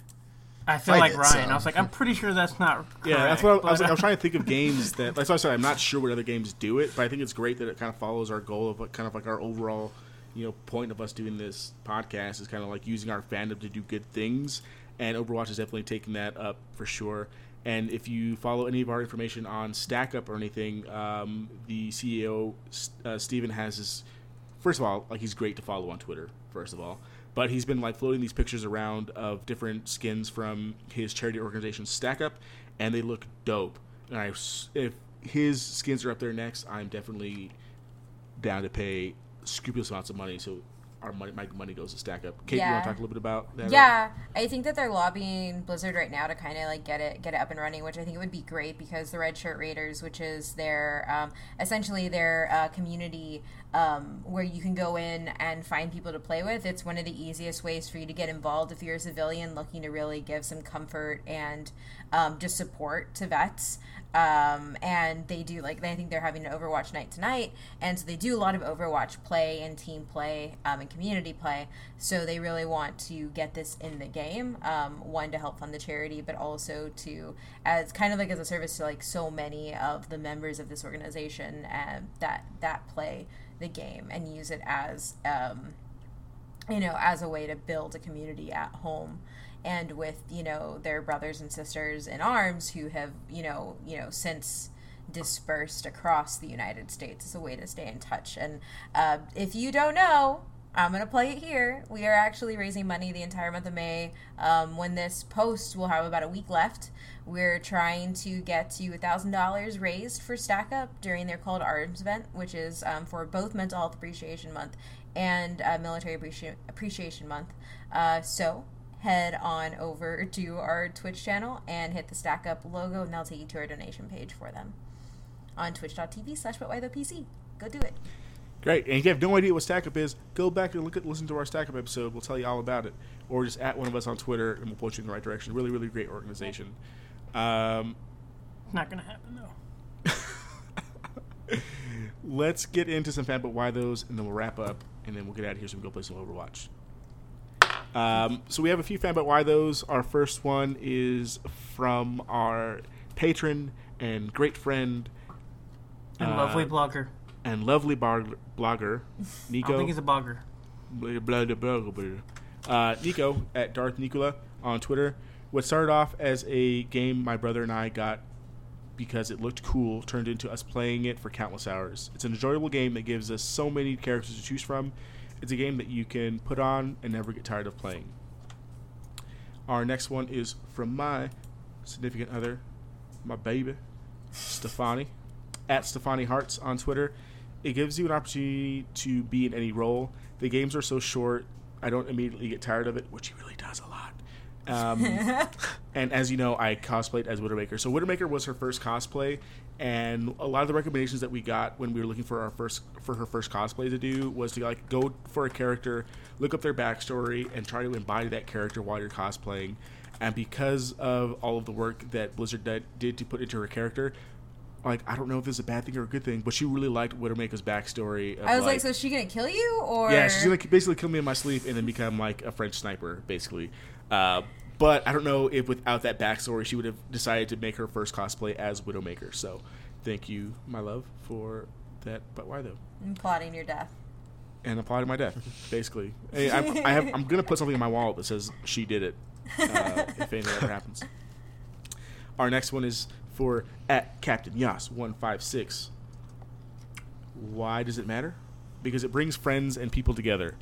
I feel like it, Ryan. so- I was like, I'm pretty sure that's not. Yeah, that's what I, I was. Like, I was trying to think of games that. That's why I said I'm not sure what other games do it, but I think it's great that it kind of follows our goal of like, kind of like our overall, you know, point of us doing this podcast is kind of like using our fandom to do good things, and Overwatch is definitely taking that up for sure. And if you follow any of our information on StackUp or anything, um, the CEO uh, Steven has his. First of all, like he's great to follow on Twitter. First of all, but he's been like floating these pictures around of different skins from his charity organization Stack Up, and they look dope. And I, if his skins are up there next, I'm definitely down to pay scrupulous amounts of money. So our money, my money goes to Stack Up. Kate, you want to talk a little bit about that? Yeah, I think that they're lobbying Blizzard right now to kind of like get it get it up and running, which I think it would be great because the Red Shirt Raiders, which is their um, essentially their uh, community um, where you can go in and find people to play with. It's one of the easiest ways for you to get involved if you're a civilian looking to really give some comfort and um, just support to vets. Um, and they do like I think they're having an Overwatch night tonight, and so they do a lot of Overwatch play and team play um, and community play. So they really want to get this in the game. Um, one to help fund the charity, but also to as kind of like as a service to like so many of the members of this organization um, that that play the game and use it as um, you know as a way to build a community at home and with you know their brothers and sisters in arms who have you know you know since dispersed across the United States as a way to stay in touch. And uh, if you don't know, I'm gonna play it here. We are actually raising money the entire month of May. Um, when this post, we'll have about a week left. We're trying to get to thousand dollars raised for Stack Up during their Call to Arms event, which is um, for both Mental Health Appreciation Month and uh, Military Appreci- Appreciation Month. Uh, so head on over to our Twitch channel and hit the Stack Up logo, and they'll take you to our donation page for them on twitch.tv slash PC. Go do it. Great. And if you have no idea what Stack Up is, go back and look at listen to our Stack Up episode. We'll tell you all about it. Or just at one of us on Twitter, and we'll point you in the right direction. Really, really great organization. Um, not gonna happen though. let's get into some fan but why those, and then we'll wrap up, and then we'll get out of here so we can go play some Overwatch. Um, so we have a few fan but why those. Our first one is from our patron and great friend And Uh, lovely blogger. and lovely bar- blogger Nico. don't think he's a blogger. blah, blah, blah, blah. Uh, Nico at Darth Nicola on Twitter. What started off as a game my brother and I got because it looked cool turned into us playing it for countless hours. It's an enjoyable game that gives us so many characters to choose from. It's a game that you can put on and never get tired of playing. Our next one is from my significant other, my baby, Stefani, at Stefani Hearts on Twitter. It gives you an opportunity to be in any role. The games are so short, I don't immediately get tired of it, which he really does a lot. Um, and as you know, I cosplayed as Widowmaker. So Widowmaker was her first cosplay, and a lot of the recommendations that we got when we were looking for our first for her first cosplay to do was to like go for a character, look up their backstory, and try to embody that character while you're cosplaying. And because of all of the work that Blizzard did, did to put into her character, like I don't know if this is a bad thing or a good thing, but she really liked Widowmaker's backstory. Of, I was like, so is she gonna kill you or yeah, she's gonna basically kill me in my sleep and then become like a French sniper, basically. Uh, but I don't know if without that backstory she would have decided to make her first cosplay as Widowmaker. So, thank you, my love, for that. But why though? I'm plotting your death. And applauding my death, basically. Hey, I'm, I have, I'm gonna put something in my wallet that says she did it. Uh, if anything ever happens. Our next one is for at Captain Yas one five six. Why does it matter? Because it brings friends and people together.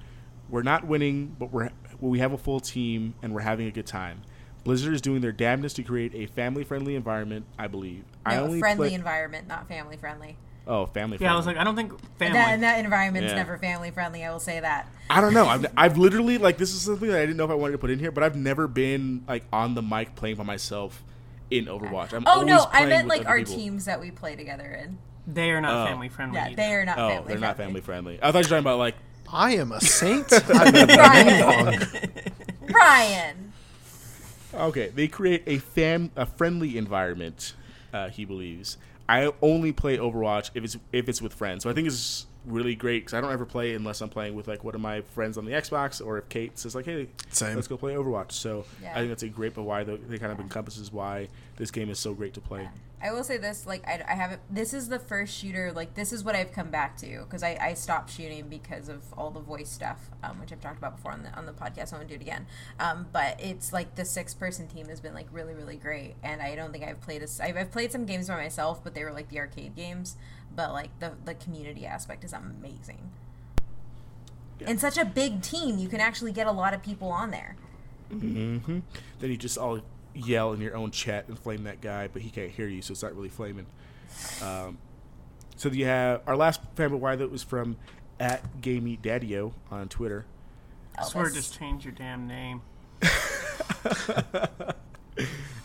We're not winning, but we're we have a full team and we're having a good time. Blizzard is doing their damnedest to create a family-friendly environment. I believe. I No, only friendly play- environment, not family friendly. oh, family. Friendly. Yeah, I was like, I don't think family. That, and that environment's Yeah. never family friendly. I will say that. I don't know. I've, I've literally like this is something that I didn't know if I wanted to put in here, but I've never been like on the mic playing by myself in Overwatch. I'm Oh no, I meant like our people. teams that we play together in. they are not Oh. family friendly. Yeah, either. they are not. Oh, family they're not family friendly. I thought you were talking about like I am a saint. I've been Ryan. wrong. Okay, they create a fam a friendly environment. Uh, he believes. I only play Overwatch if it's if it's with friends. So I think it's really great because I don't ever play unless I'm playing with like one of my friends on the Xbox or if Kate says like, "Hey, Same. let's go play Overwatch." So Yeah. I think that's a great, but why they kind of encompasses why this game is so great to play. I will say this, like I, I haven't. This is the first shooter. Like this is what I've come back to because I, I stopped shooting because of all the voice stuff, um, which I've talked about before on the on the podcast. I won't do it again. Um, but it's like the six person team has been like really really great, and I don't think I've played a. I've, I've played some games by myself, but they were like the arcade games. But like the the community aspect is amazing. Yeah. And such a big team, you can actually get a lot of people on there. hmm Then you just all yell in your own chat and flame that guy, but he can't hear you, so it's not really flaming. Um, so you have our last family why that was from at Gamey Daddio on Twitter. I swear, Elvis. just change your damn name.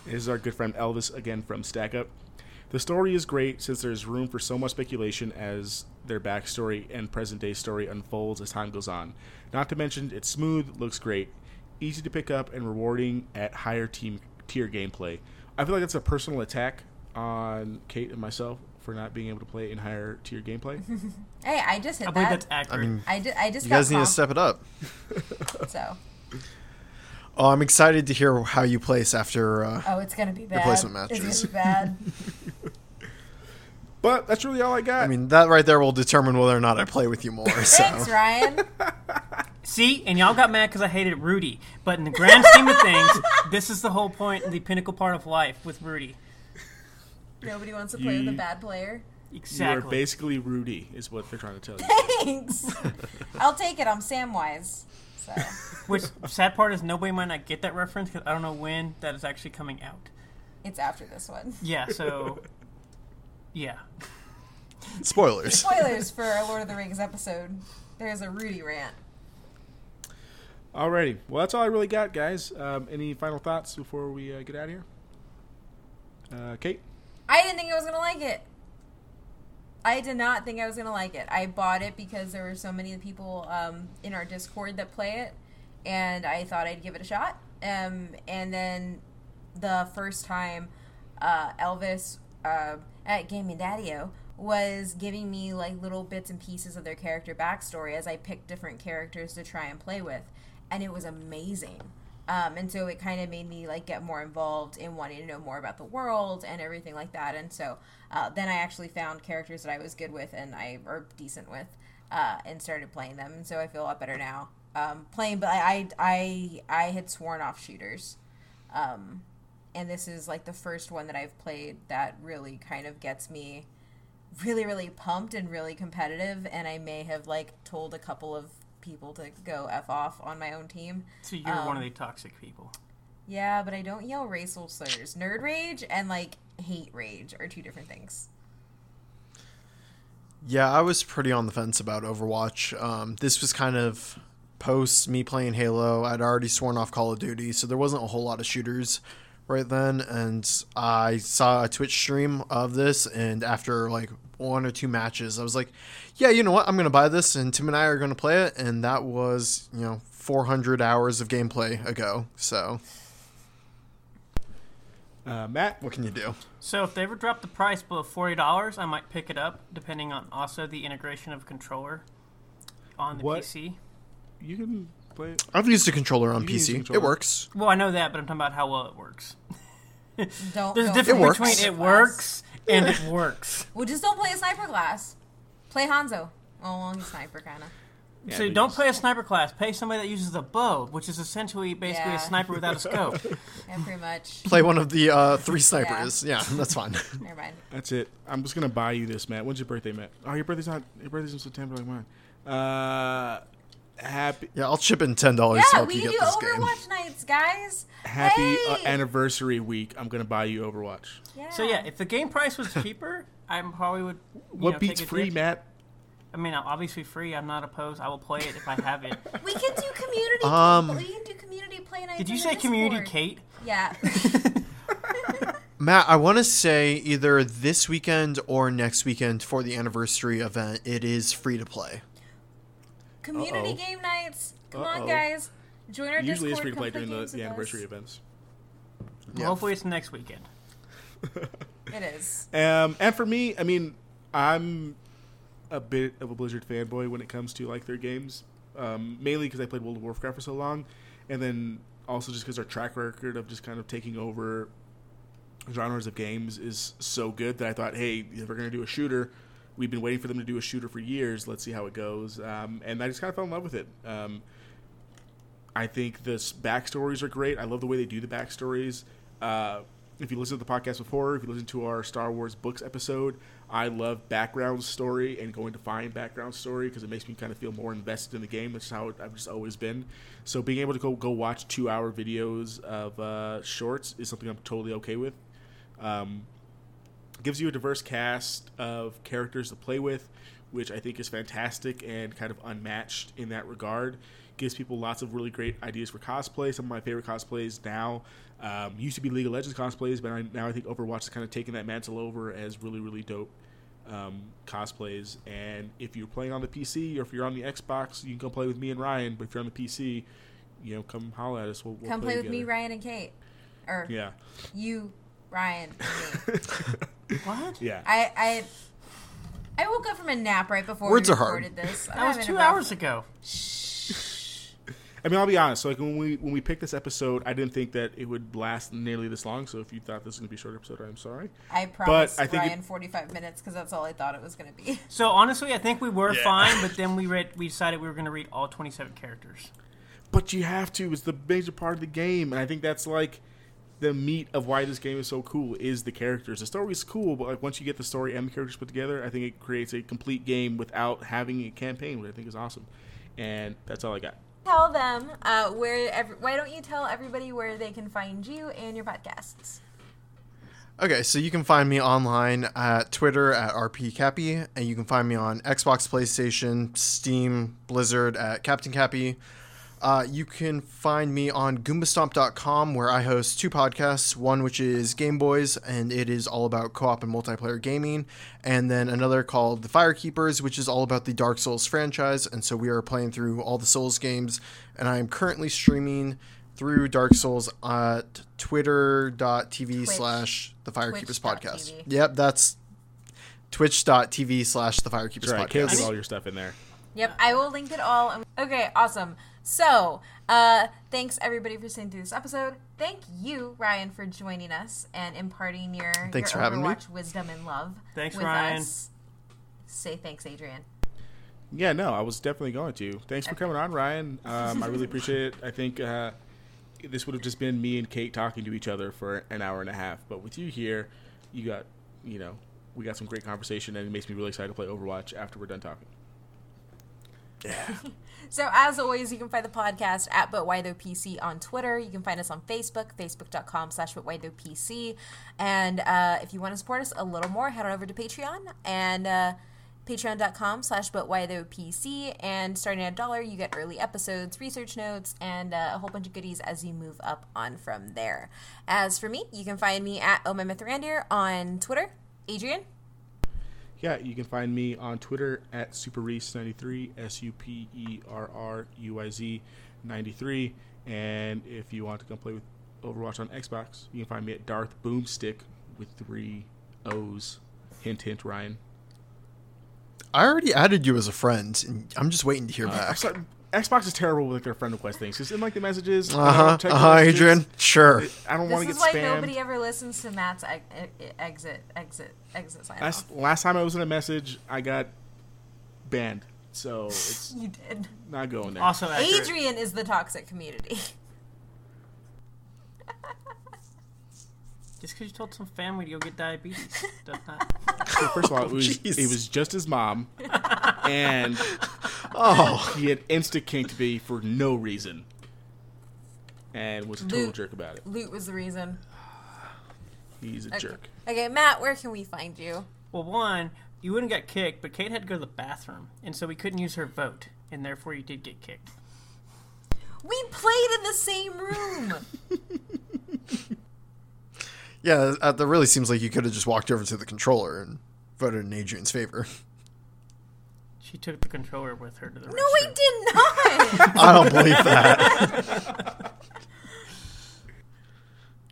This is our good friend Elvis again from Stack Up. The story is great since there's room for so much speculation as their backstory and present day story unfolds as time goes on. Not to mention, it's smooth, looks great, easy to pick up, and rewarding at higher team tier gameplay. I feel like that's a personal attack on Kate and myself for not being able to play in higher tier gameplay. Hey, I just hit I believe that. that's I mean, I, ju- I just you got guys need to step it up. so. Oh, I'm excited to hear how you place after. Uh, Oh, it's gonna be bad. Replacement It's matches. gonna be bad. but that's really all I got. I mean, that right there will determine whether or not I play with you more. So. Thanks, Ryan. See, and y'all got mad because I hated Rudy. But in the grand scheme of things, this is the whole point, the pinnacle part of life with Rudy. Nobody wants to play with a bad player. Exactly. You are basically Rudy, is what they're trying to tell you. Thanks. I'll take it. I'm Samwise. So Which sad part is nobody might not get that reference because I don't know when that is actually coming out. it's after this one. Yeah, so yeah. Spoilers. Spoilers for our Lord of the Rings episode. There's a Rudy rant. Alrighty. Well, that's all I really got, guys. Um, any final thoughts before we uh, get out of here? Uh, Kate? I didn't think I was gonna like it. I did not think I was gonna like it. I bought it because there were so many people um, in our Discord that play it, and I thought I'd give it a shot. Um, and then the first time uh, Elvis uh, at Gaming Daddio was giving me like little bits and pieces of their character backstory as I picked different characters to try and play with, and it was amazing. Um, and so it kind of made me like get more involved in wanting to know more about the world and everything like that. And so uh, then I actually found characters that I was good with and I or decent with, uh, and started playing them. And so I feel a lot better now um, playing. But I, I I had sworn off shooters, um, and this is like the first one that I've played that really kind of gets me really really pumped and really competitive. And I may have like told a couple of people to go f off on my own team. So you're one Um, of the toxic people. Yeah, but I don't yell racial slurs. Nerd rage and like hate rage are two different things. Yeah, I was pretty on the fence about Overwatch. Um, this was kind of post me playing Halo. I'd already sworn off Call of Duty, so there wasn't a whole lot of shooters right then. And I saw a Twitch stream of this, and after like one or two matches, I was like, "Yeah, you know what? I'm gonna buy this." And Tim and I are gonna play it, and that was you know 400 hours of gameplay ago. So Uh, Matt? what can you do? So if they ever drop the price below forty dollars, I might pick it up, depending on also the integration of controller on the What? PC. You can play it? I've used a controller on You can use a PC. It works. Well, I know that, but I'm talking about how well it works. Don't. There's a don't difference It works. between it works and it works. Well, just don't play a sniper class. Play Hanzo. Oh, well, he's sniper kind of. Yeah, so don't play a sniper class. Play somebody that uses a bow, which is essentially basically Yeah. a sniper without a scope. Yeah, pretty much. Play one of the uh, three snipers. Yeah, that's fine. Never mind. That's it. I'm just gonna buy you this, Matt. When's your birthday, Matt? Oh, your birthday's not. Your birthday's in September, like mine. Uh, happy yeah, I'll chip in ten dollars to Yeah, help we you can get do this game. Overwatch nights, guys. happy uh, anniversary week. I'm gonna buy you Overwatch. Yeah. So yeah, if the game price was cheaper, I probably would. you What know, beats free, dip. Matt? I mean, obviously free. I'm not opposed. I will play it if I have it. we can do community. Um, we can do community play nights. Did you say community, Discord. Kate? Yeah. Matt, I want to say either this weekend or next weekend for the anniversary event, it is free to play. Community Uh-oh. game nights. Come Uh-oh. on, guys. Join our Usually it's Discord. free to play during the, the anniversary us. events. Yeah. Hopefully it's next weekend. It is. Um, and for me, I mean, I'm a bit of a Blizzard fanboy when it comes to like their games. Um, mainly because I played World of Warcraft for so long, and then also just because their track record of just kind of taking over genres of games is so good that I thought, hey, if we're gonna do a shooter, we've been waiting for them to do a shooter for years. Let's see how it goes. Um, and I just kind of fell in love with it. Um, I think the backstories are great. I love the way they do the backstories. Uh, if you listen to the podcast before, if you listen to our Star Wars books episode, I love background story and going to find background story because it makes me kind of feel more invested in the game. That's how I've just always been. So being able to go go watch two hour videos of uh, shorts is something I'm totally okay with. Um, gives you a diverse cast of characters to play with, which I think is fantastic and kind of unmatched in that regard. Gives people lots of really great ideas for cosplay. Some of my favorite cosplays now um, used to be League of Legends cosplays, but I, now I think Overwatch has kind of taken that mantle over as really, really dope um, cosplays. And if you're playing on the PC or if you're on the Xbox, you can come play with me and Ryan. But if you're on the PC, you know, come holler at us. We'll, we'll Come play with me. Ryan and Kate, or Yeah, you, Ryan, and me. What? yeah. I I I woke up from a nap right before Words we are hard. recorded this. I'm That was two hours ago. I mean, I'll be honest. So, like when we when we picked this episode, I didn't think that it would last nearly this long. So, if you thought this was gonna be a short episode, I'm sorry. I promised I think Ryan it- 45 minutes because that's all I thought it was going to be. So honestly, I think we were Yeah. fine, but then we read. We decided we were going to read all 27 characters. But you have to. It's the major part of the game, and I think that's like the meat of why this game is so cool is the characters. The story is cool, but like once you get the story and the characters put together, I think it creates a complete game without having a campaign, which I think is awesome. And that's all I got. Tell them uh, where. Every, why don't you tell everybody where they can find you and your podcasts? Okay, so you can find me online at Twitter at rpcappy, and you can find me on Xbox, PlayStation, Steam, Blizzard at Captain Cappy. Uh, you can find me on Goombastomp.com, where I host two podcasts. One which is Game Boys, and it is all about co-op and multiplayer gaming, and then another called The Firekeepers, which is all about the Dark Souls franchise. And so we are playing through all the Souls games, and I am currently streaming through Dark Souls at twitter.tv slash the Firekeepers podcast. Twitch.tv. Yep, that's twitch.tv slash the Firekeepers That's right. Kale, podcast. get all your stuff in there. Yep, I will link it all. Okay, awesome. So, uh, thanks everybody for sitting through this episode. Thank you, Ryan, for joining us and imparting your, Thanks your for having me. Overwatch wisdom and love. Thanks, with Ryan. Us. Say thanks, Adrian. Yeah, no, I was definitely going to. Thanks for coming on, Ryan. Um, I really appreciate it. I think uh, this would have just been me and Kate talking to each other for an hour and a half, but with you here, you got, you know, we got some great conversation, and it makes me really excited to play Overwatch after we're done talking. So as always, you can find the podcast at But Why Though PC on Twitter. You can find us on Facebook, facebook.com slash But Why Though PC. And uh, if you want to support us a little more, head on over to Patreon and uh, patreon.com slash But Why Though PC. And starting at a dollar, you get early episodes, research notes, and uh, a whole bunch of goodies as you move up on from there. As for me, you can find me at OMMithrandir on Twitter. Adrian? Yeah, you can find me on Twitter at SuperRuiz93, S U P E R R U I Z 93. And if you want to come play with Overwatch on Xbox, you can find me at Darth Boomstick with three O's. Hint, hint, Ryan. I already added you as a friend, and I'm just waiting to hear Uh, I'm back. sorry, Xbox is terrible with like, their friend request things. Just in like the messages. Uh huh. text Uh huh. Adrian. Sure. I don't want to get spammed. This to is why spammed. nobody ever listens to Matt's ex- exit, exit, exit sign. Last, last time I was in a message, I got banned. So it's You did. not going there. Also, accurate. Adrian is the toxic community. Just because you told some family to go get diabetes does not. So first of all, it was, Jeez. it was just his mom, and Oh. he had insta kinked me for no reason, and was a total Luke. jerk about it. Loot was the reason. He's a jerk. Okay, Matt, where can we find you? Well, one, you wouldn't get kicked, but Kate had to go to the bathroom, and so we couldn't use her vote, and therefore you did get kicked. We played in the same room. Yeah, uh, that really seems like you could have just walked over to the controller and voted in Adrian's favor. She took the controller with her to the no, restroom. we did not. I don't believe that.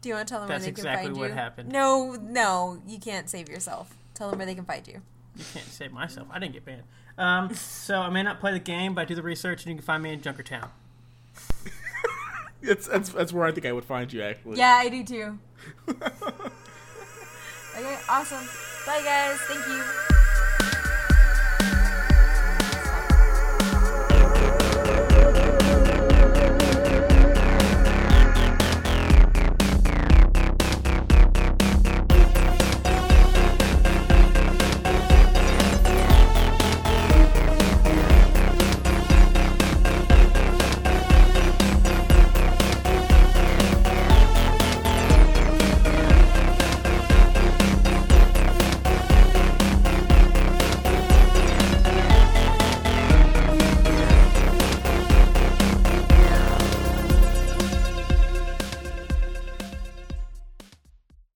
Do you want to tell them That's where they can exactly find what you? happened. No, no, you can't save yourself. Tell them where they can find you. You can't save myself. I didn't get banned. Um, so I may not play the game, but I do the research, and you can find me in Junkertown. It's, that's that's where I think I would find you actually. Yeah, I do too. okay, awesome. Bye, guys. Thank you.